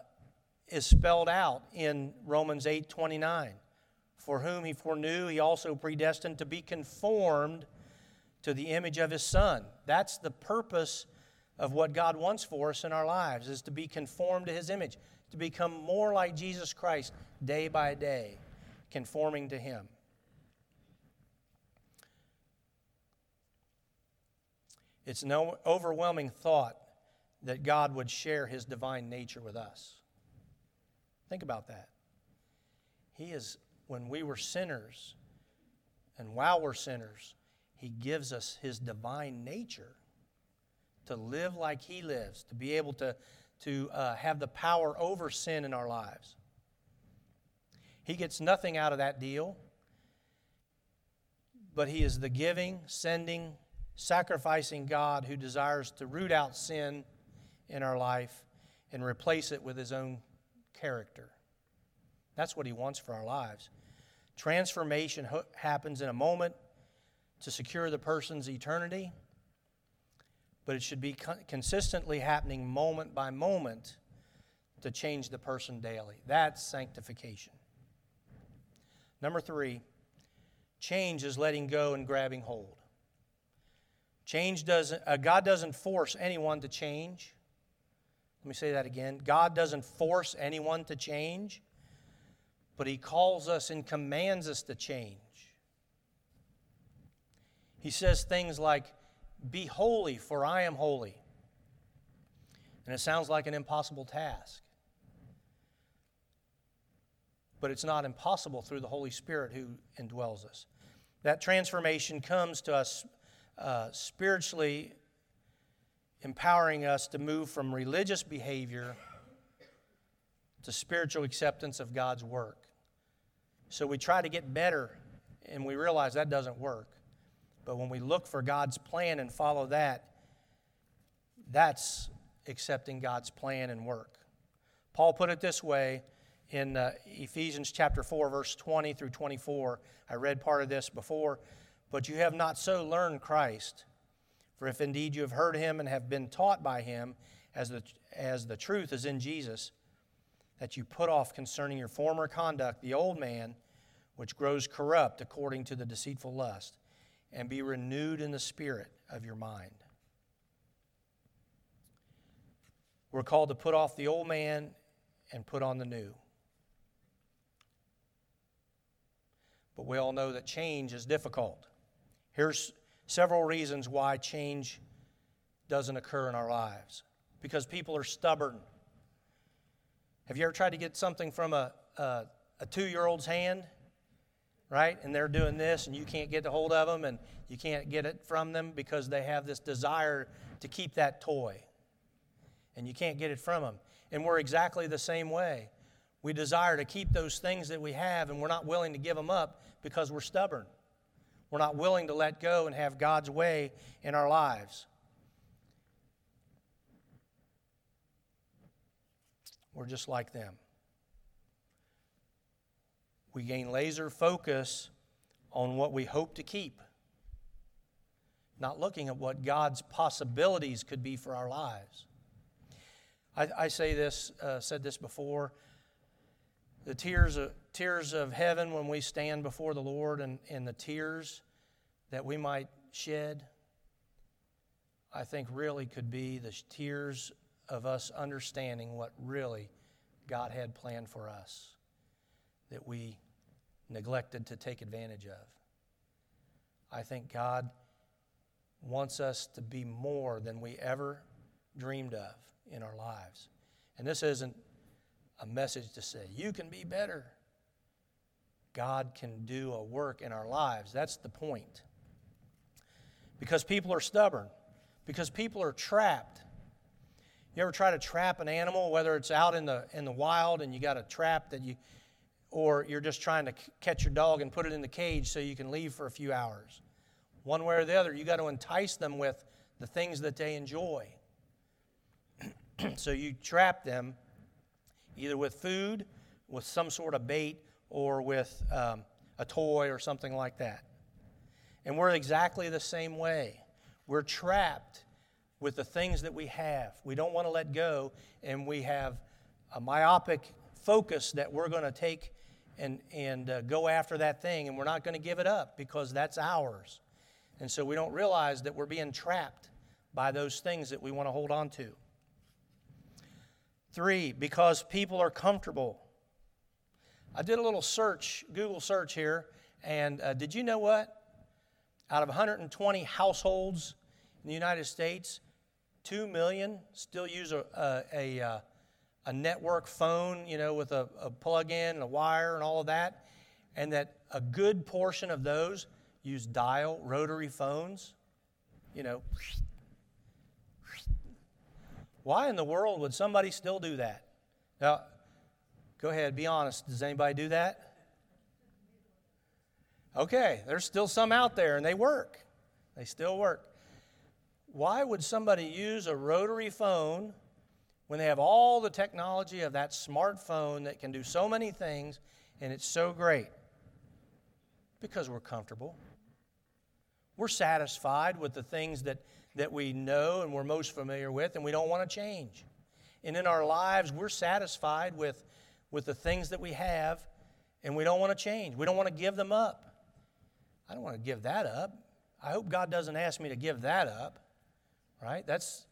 is spelled out in Romans 8 29. For whom he foreknew, he also predestined to be conformed to the image of his Son. That's the purpose of what God wants for us in our lives, is to be conformed to his image, to become more like Jesus Christ day by day, conforming to him. It's no overwhelming thought that God would share his divine nature with us. Think about that. He is, when we were sinners, and while we're sinners, he gives us his divine nature to live like he lives, to be able to, to uh, have the power over sin in our lives. He gets nothing out of that deal, but he is the giving, sending, sacrificing God who desires to root out sin in our life and replace it with his own character. That's what he wants for our lives. Transformation happens in a moment to secure the person's eternity, but it should be consistently happening moment by moment to change the person daily. That's sanctification. Number three, change is letting go and grabbing hold. Change doesn't, uh, God doesn't force anyone to change. Let me say that again. God doesn't force anyone to change, but He calls us and commands us to change. He says things like, Be holy, for I am holy. And it sounds like an impossible task. But it's not impossible through the Holy Spirit who indwells us. That transformation comes to us uh, spiritually empowering us to move from religious behavior to spiritual acceptance of God's work. So we try to get better, and we realize that doesn't work. But when we look for God's plan and follow that, that's accepting God's plan and work. Paul put it this way in uh, Ephesians chapter 4, verse 20 through 24. I read part of this before. But you have not so learned Christ. For if indeed you have heard him and have been taught by him, as the, as the truth is in Jesus, that you put off concerning your former conduct the old man, which grows corrupt according to the deceitful lust, and be renewed in the spirit of your mind. We're called to put off the old man and put on the new. But we all know that change is difficult. Here's several reasons why change doesn't occur in our lives because people are stubborn. Have you ever tried to get something from a, a, a two year old's hand? Right? And they're doing this, and you can't get a hold of them, and you can't get it from them because they have this desire to keep that toy. And you can't get it from them. And we're exactly the same way. We desire to keep those things that we have, and we're not willing to give them up because we're stubborn. We're not willing to let go and have God's way in our lives. We're just like them. We gain laser focus on what we hope to keep, not looking at what God's possibilities could be for our lives. I, I say this, uh, said this before the tears of, tears of heaven when we stand before the Lord and, and the tears that we might shed, I think really could be the tears of us understanding what really God had planned for us that we neglected to take advantage of. I think God wants us to be more than we ever dreamed of in our lives. And this isn't a message to say, you can be better. God can do a work in our lives. That's the point. Because people are stubborn, because people are trapped. You ever try to trap an animal, whether it's out in the, in the wild and you got a trap that you, or you're just trying to c- catch your dog and put it in the cage so you can leave for a few hours. One way or the other, you got to entice them with the things that they enjoy. so you trap them either with food, with some sort of bait, or with um, a toy or something like that. And we're exactly the same way. We're trapped with the things that we have. We don't want to let go, and we have a myopic focus that we're going to take and, and uh, go after that thing, and we're not going to give it up because that's ours. And so we don't realize that we're being trapped by those things that we want to hold on to. Three, because people are comfortable. I did a little search, Google search here, and uh, did you know what? Out of 120 households in the United States, 2 million still use a, a, a, uh, a network phone, you know, with a, a plug in and a wire and all of that, and that a good portion of those use dial rotary phones, you know. Why in the world would somebody still do that? Now, go ahead, be honest. Does anybody do that? Okay, there's still some out there and they work. They still work. Why would somebody use a rotary phone when they have all the technology of that smartphone that can do so many things and it's so great? Because we're comfortable. We're satisfied with the things that, that we know and we're most familiar with, and we don't want to change. And in our lives, we're satisfied with, with the things that we have, and we don't want to change. We don't want to give them up. I don't want to give that up. I hope God doesn't ask me to give that up, right? That's,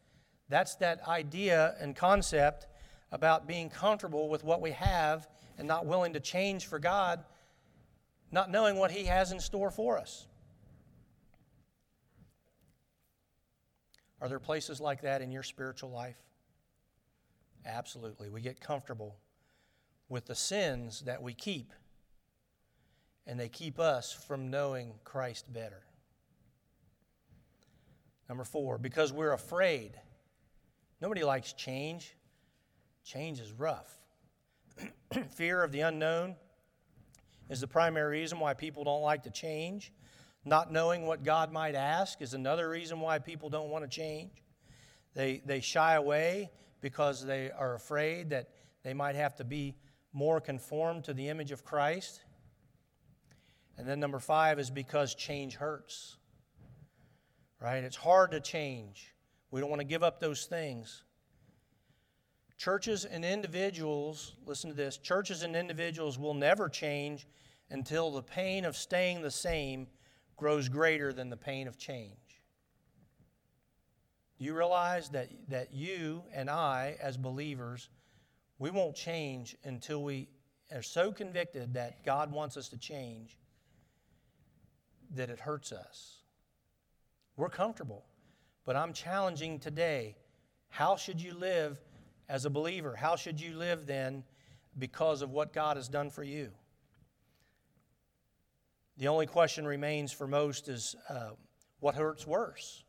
that's that idea and concept about being comfortable with what we have and not willing to change for God, not knowing what He has in store for us. Are there places like that in your spiritual life? Absolutely. We get comfortable with the sins that we keep, and they keep us from knowing Christ better. Number four, because we're afraid. Nobody likes change. Change is rough. Fear of the unknown is the primary reason why people don't like to change. Not knowing what God might ask is another reason why people don't want to change. They, they shy away because they are afraid that they might have to be more conformed to the image of Christ. And then number five is because change hurts. Right? It's hard to change. We don't want to give up those things. Churches and individuals, listen to this churches and individuals will never change until the pain of staying the same grows greater than the pain of change. Do you realize that, that you and I, as believers, we won't change until we are so convicted that God wants us to change that it hurts us? We're comfortable. But I'm challenging today how should you live as a believer? How should you live then because of what God has done for you? The only question remains for most is uh, what hurts worse?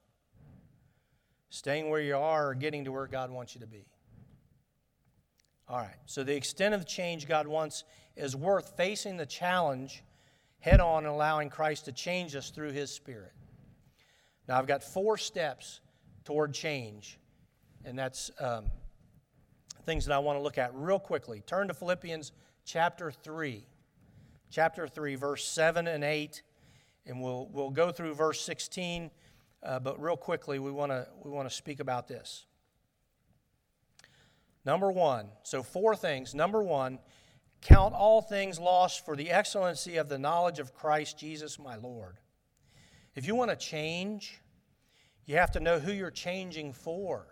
Staying where you are or getting to where God wants you to be? All right, so the extent of the change God wants is worth facing the challenge head on and allowing Christ to change us through His Spirit. Now, I've got four steps toward change, and that's um, things that I want to look at real quickly. Turn to Philippians chapter 3 chapter 3, verse 7 and 8, and we'll, we'll go through verse 16, uh, but real quickly, we want to we wanna speak about this. Number one, so four things. Number one, count all things lost for the excellency of the knowledge of Christ Jesus my Lord. If you want to change, you have to know who you're changing for.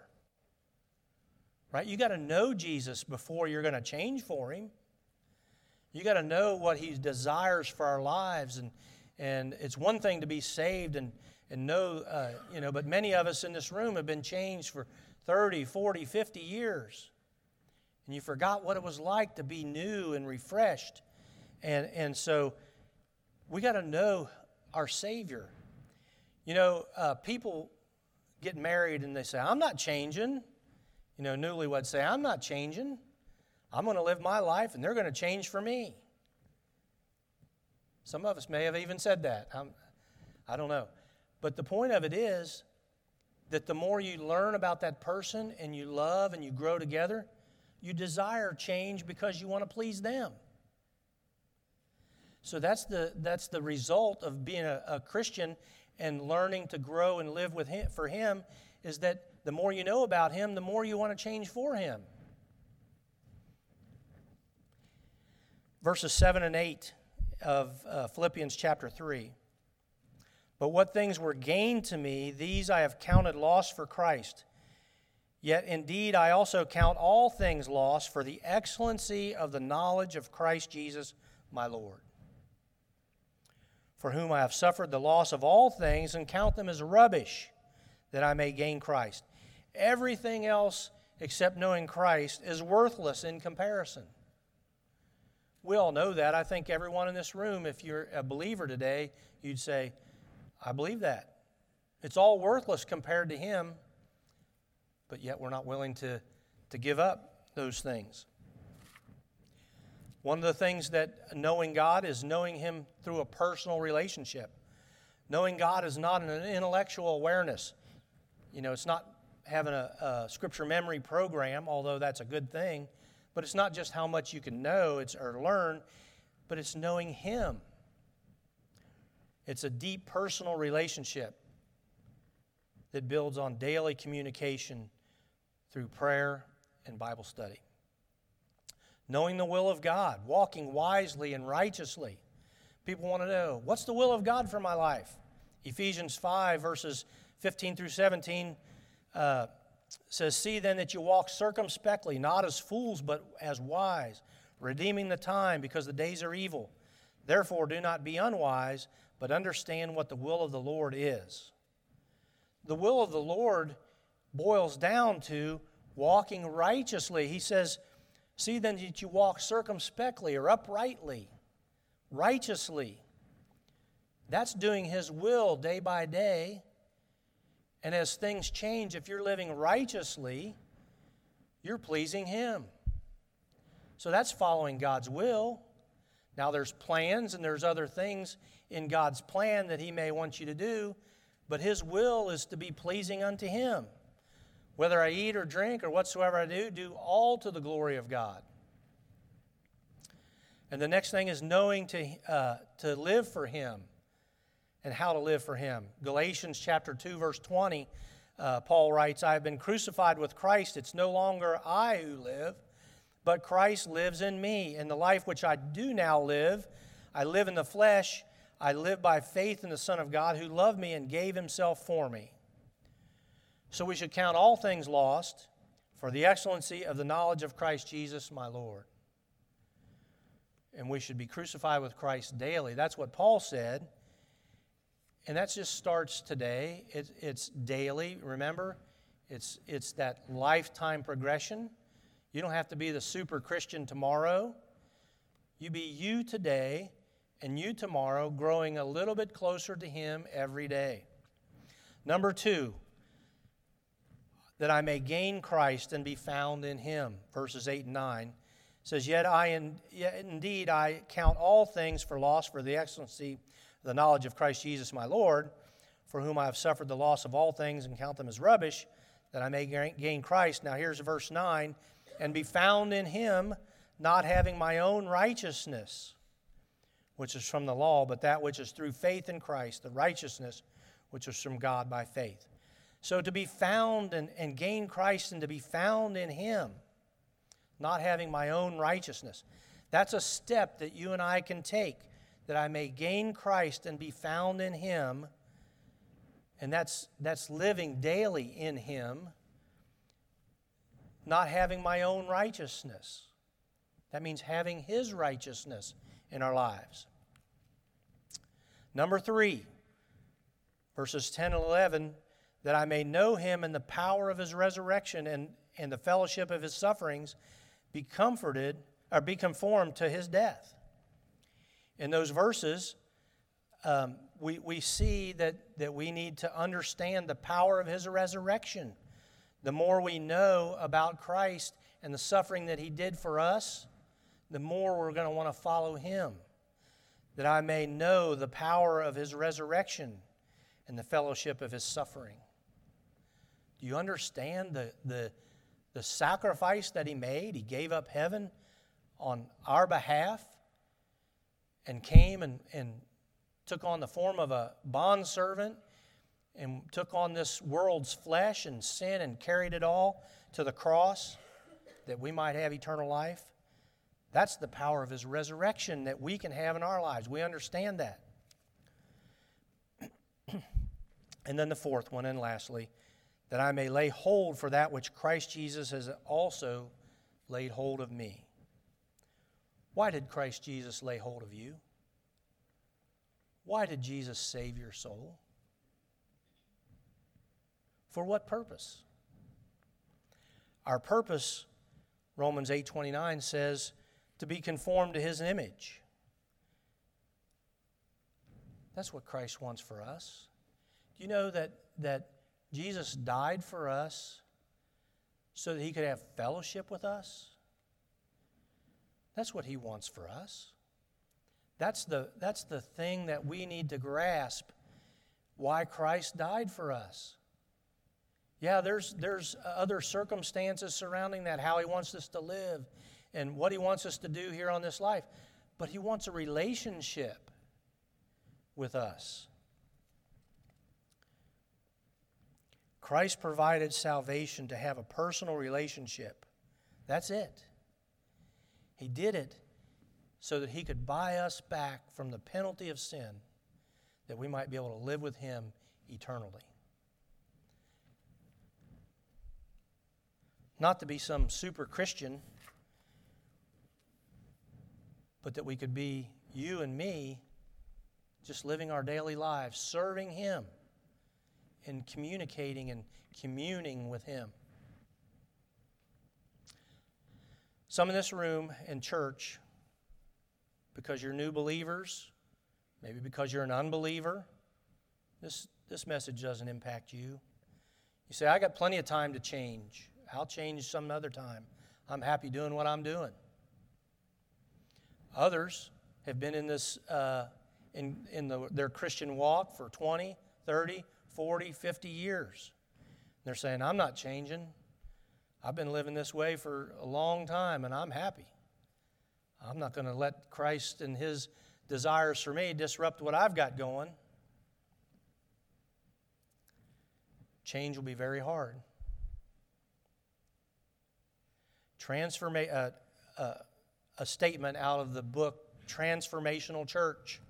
Right? You got to know Jesus before you're going to change for him. You got to know what He desires for our lives. And, and it's one thing to be saved and, and know, uh, you know, but many of us in this room have been changed for 30, 40, 50 years. And you forgot what it was like to be new and refreshed. And, and so we got to know our Savior. You know, uh, people get married and they say, I'm not changing. You know, newlyweds say, I'm not changing. I'm going to live my life and they're going to change for me. Some of us may have even said that. I'm, I don't know. But the point of it is that the more you learn about that person and you love and you grow together, you desire change because you want to please them. So that's the, that's the result of being a, a Christian and learning to grow and live with him, for Him is that the more you know about Him, the more you want to change for Him. Verses 7 and 8 of uh, Philippians chapter 3. But what things were gained to me, these I have counted loss for Christ. Yet indeed I also count all things lost for the excellency of the knowledge of Christ Jesus my Lord, for whom I have suffered the loss of all things and count them as rubbish, that I may gain Christ. Everything else except knowing Christ is worthless in comparison. We all know that. I think everyone in this room, if you're a believer today, you'd say, I believe that. It's all worthless compared to Him, but yet we're not willing to, to give up those things. One of the things that knowing God is knowing Him through a personal relationship. Knowing God is not an intellectual awareness. You know, it's not having a, a scripture memory program, although that's a good thing. But it's not just how much you can know it's, or learn, but it's knowing Him. It's a deep personal relationship that builds on daily communication through prayer and Bible study. Knowing the will of God, walking wisely and righteously. People want to know what's the will of God for my life? Ephesians 5, verses 15 through 17 uh, says, See then that you walk circumspectly, not as fools, but as wise, redeeming the time because the days are evil. Therefore, do not be unwise, but understand what the will of the Lord is. The will of the Lord boils down to walking righteously. He says, See then that you walk circumspectly or uprightly, righteously. That's doing His will day by day. And as things change, if you're living righteously, you're pleasing Him. So that's following God's will. Now, there's plans and there's other things in God's plan that He may want you to do, but His will is to be pleasing unto Him. Whether I eat or drink or whatsoever I do, do all to the glory of God. And the next thing is knowing to, uh, to live for Him and how to live for Him. Galatians chapter 2, verse 20, uh, Paul writes, I have been crucified with Christ. It's no longer I who live, but Christ lives in me. And the life which I do now live, I live in the flesh. I live by faith in the Son of God who loved me and gave himself for me. So we should count all things lost for the excellency of the knowledge of Christ Jesus, my Lord. And we should be crucified with Christ daily. That's what Paul said and that just starts today. It, it's daily, remember? It's, it's that lifetime progression. You don't have to be the super Christian tomorrow. You be you today and you tomorrow, growing a little bit closer to Him every day. Number two, that I may gain Christ and be found in Him. Verses 8 and 9 says, Yet I in, yet indeed I count all things for loss for the excellency the knowledge of Christ Jesus my Lord, for whom I have suffered the loss of all things and count them as rubbish, that I may gain Christ. Now here's verse 9 and be found in him, not having my own righteousness, which is from the law, but that which is through faith in Christ, the righteousness which is from God by faith. So to be found and, and gain Christ and to be found in him, not having my own righteousness, that's a step that you and I can take that I may gain Christ and be found in him. And that's, that's living daily in him, not having my own righteousness. That means having his righteousness in our lives. Number three, verses 10 and 11, that I may know him in the power of his resurrection and, and the fellowship of his sufferings, be comforted, or be conformed to his death in those verses, um, we, we see that, that we need to understand the power of his resurrection. The more we know about Christ and the suffering that he did for us, the more we're going to want to follow him. that I may know the power of his resurrection and the fellowship of his suffering. Do you understand the, the, the sacrifice that he made? He gave up heaven on our behalf and came and, and took on the form of a bondservant and took on this world's flesh and sin and carried it all to the cross that we might have eternal life. That's the power of his resurrection that we can have in our lives. We understand that. and then the fourth one, and lastly, that I may lay hold for that which Christ Jesus has also laid hold of me. Why did Christ Jesus lay hold of you? Why did Jesus save your soul? For what purpose? Our purpose, Romans 8:29 says, to be conformed to his image. That's what Christ wants for us. Do you know that, that Jesus died for us so that he could have fellowship with us? That's what he wants for us. That's the, that's the thing that we need to grasp why Christ died for us. Yeah, there's, there's other circumstances surrounding that, how he wants us to live and what he wants us to do here on this life. But he wants a relationship with us. Christ provided salvation to have a personal relationship. That's it. He did it so that he could buy us back from the penalty of sin, that we might be able to live with him eternally. Not to be some super Christian, but that we could be you and me just living our daily lives, serving him and communicating and communing with him. Some in this room in church, because you're new believers, maybe because you're an unbeliever, this, this message doesn't impact you. You say, I got plenty of time to change. I'll change some other time. I'm happy doing what I'm doing. Others have been in this uh, in, in the, their Christian walk for 20, 30, 40, 50 years. They're saying, I'm not changing. I've been living this way for a long time and I'm happy. I'm not going to let Christ and his desires for me disrupt what I've got going. Change will be very hard. Transforma- uh, uh, a statement out of the book Transformational Church.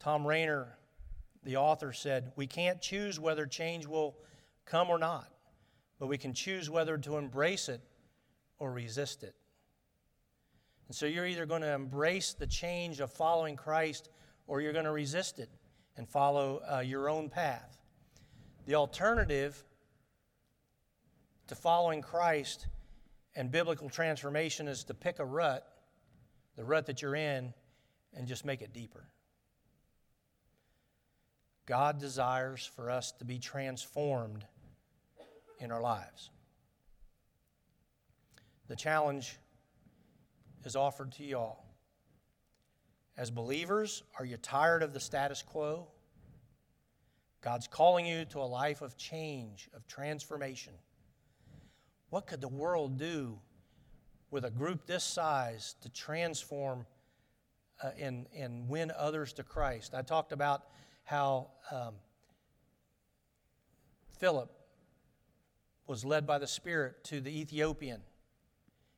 Thom Rainer, the author, said, We can't choose whether change will come or not but we can choose whether to embrace it or resist it. And so you're either going to embrace the change of following Christ or you're going to resist it and follow uh, your own path. The alternative to following Christ and biblical transformation is to pick a rut, the rut that you're in, and just make it deeper. God desires for us to be transformed in our lives. The challenge is offered to you all. As believers, are you tired of the status quo? God's calling you to a life of change, of transformation. What could the world do with a group this size to transform uh, and, and win others to Christ? I talked about how um, Philip was led by the Spirit to the Ethiopian.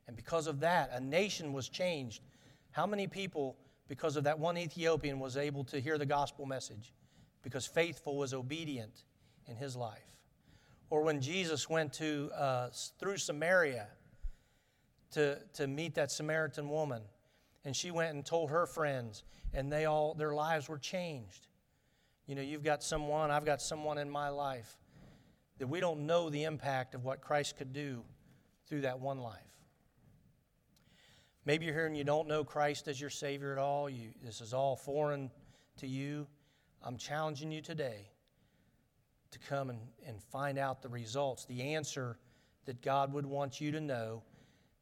And because of that, a nation was changed. How many people, because of that one Ethiopian, was able to hear the gospel message? Because faithful was obedient in his life. Or when Jesus went to, uh, through Samaria to, to meet that Samaritan woman, and she went and told her friends, and they all, their lives were changed. You know, you've got someone, I've got someone in my life that we don't know the impact of what Christ could do through that one life. Maybe you're here and you don't know Christ as your Savior at all. You, this is all foreign to you. I'm challenging you today to come and, and find out the results, the answer that God would want you to know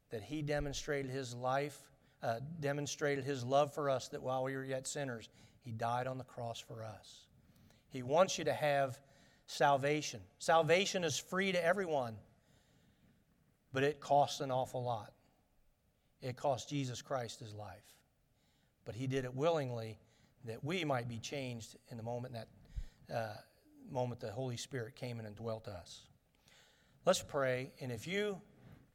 that He demonstrated His life, uh, demonstrated his love for us that while we were yet sinners, he died on the cross for us. He wants you to have salvation. Salvation is free to everyone, but it costs an awful lot. It cost Jesus Christ his life, but he did it willingly that we might be changed in the moment that uh, moment the Holy Spirit came in and dwelt us. Let's pray, and if you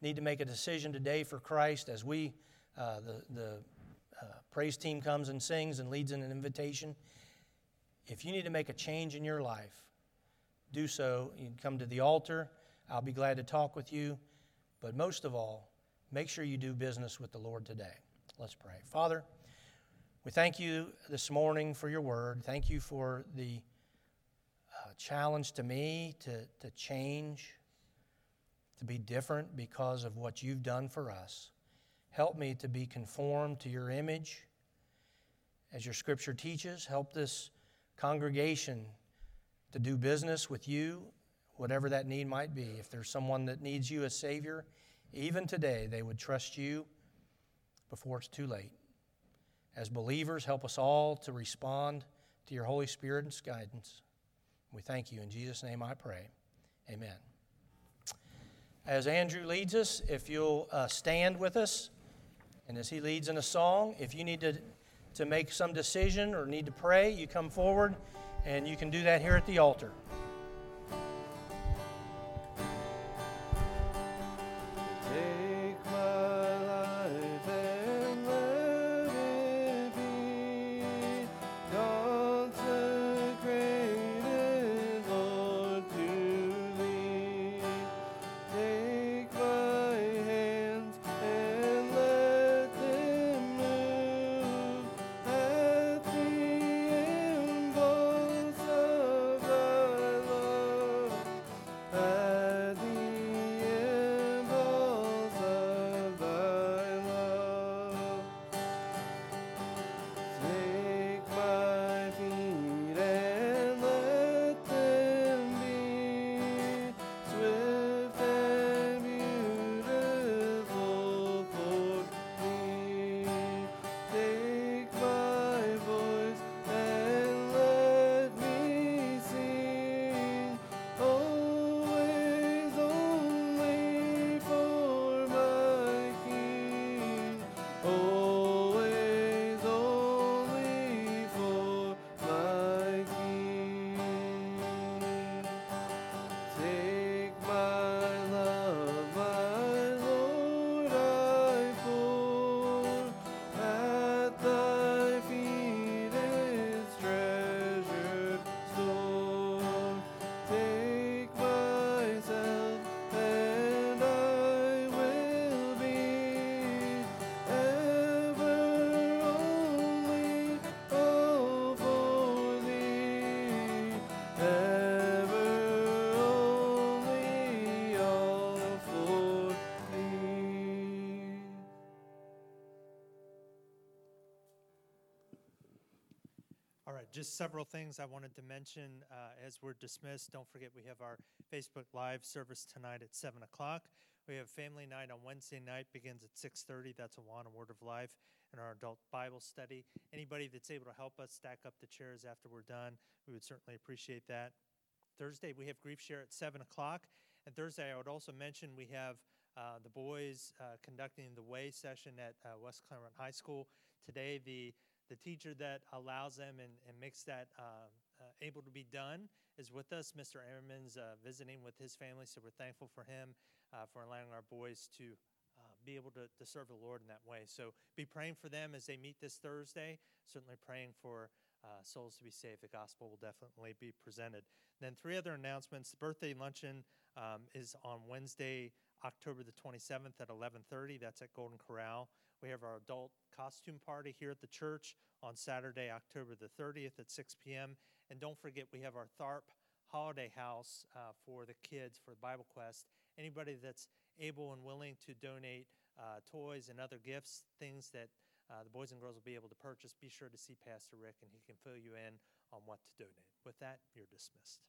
need to make a decision today for Christ as we uh, the, the uh, praise team comes and sings and leads in an invitation. If you need to make a change in your life, do so. You can come to the altar. I'll be glad to talk with you. But most of all, make sure you do business with the Lord today. Let's pray. Father, we thank you this morning for your word. Thank you for the uh, challenge to me to, to change, to be different because of what you've done for us. Help me to be conformed to your image. As your scripture teaches, help this congregation to do business with you, whatever that need might be. If there's someone that needs you as Savior, even today, they would trust you before it's too late. As believers, help us all to respond to your Holy Spirit's guidance. We thank you. In Jesus' name I pray. Amen. As Andrew leads us, if you'll uh, stand with us. And as he leads in a song, if you need to, to make some decision or need to pray, you come forward and you can do that here at the altar. Just several things I wanted to mention uh, as we're dismissed. Don't forget we have our Facebook Live service tonight at seven o'clock. We have family night on Wednesday night begins at six thirty. That's a Awana Word of Life and our adult Bible study. Anybody that's able to help us stack up the chairs after we're done, we would certainly appreciate that. Thursday we have grief share at seven o'clock, and Thursday I would also mention we have uh, the boys uh, conducting the way session at uh, West Claremont High School today. The the teacher that allows them and, and makes that uh, uh, able to be done is with us. Mr. Ehrman's uh, visiting with his family, so we're thankful for him uh, for allowing our boys to uh, be able to, to serve the Lord in that way. So be praying for them as they meet this Thursday. Certainly praying for uh, souls to be saved. The gospel will definitely be presented. Then three other announcements. The birthday luncheon um, is on Wednesday, October the 27th at 11:30. That's at Golden Corral. We have our adult costume party here at the church on Saturday, October the 30th at 6 p.m. And don't forget, we have our THARP holiday house uh, for the kids for the Bible Quest. Anybody that's able and willing to donate uh, toys and other gifts, things that uh, the boys and girls will be able to purchase, be sure to see Pastor Rick and he can fill you in on what to donate. With that, you're dismissed.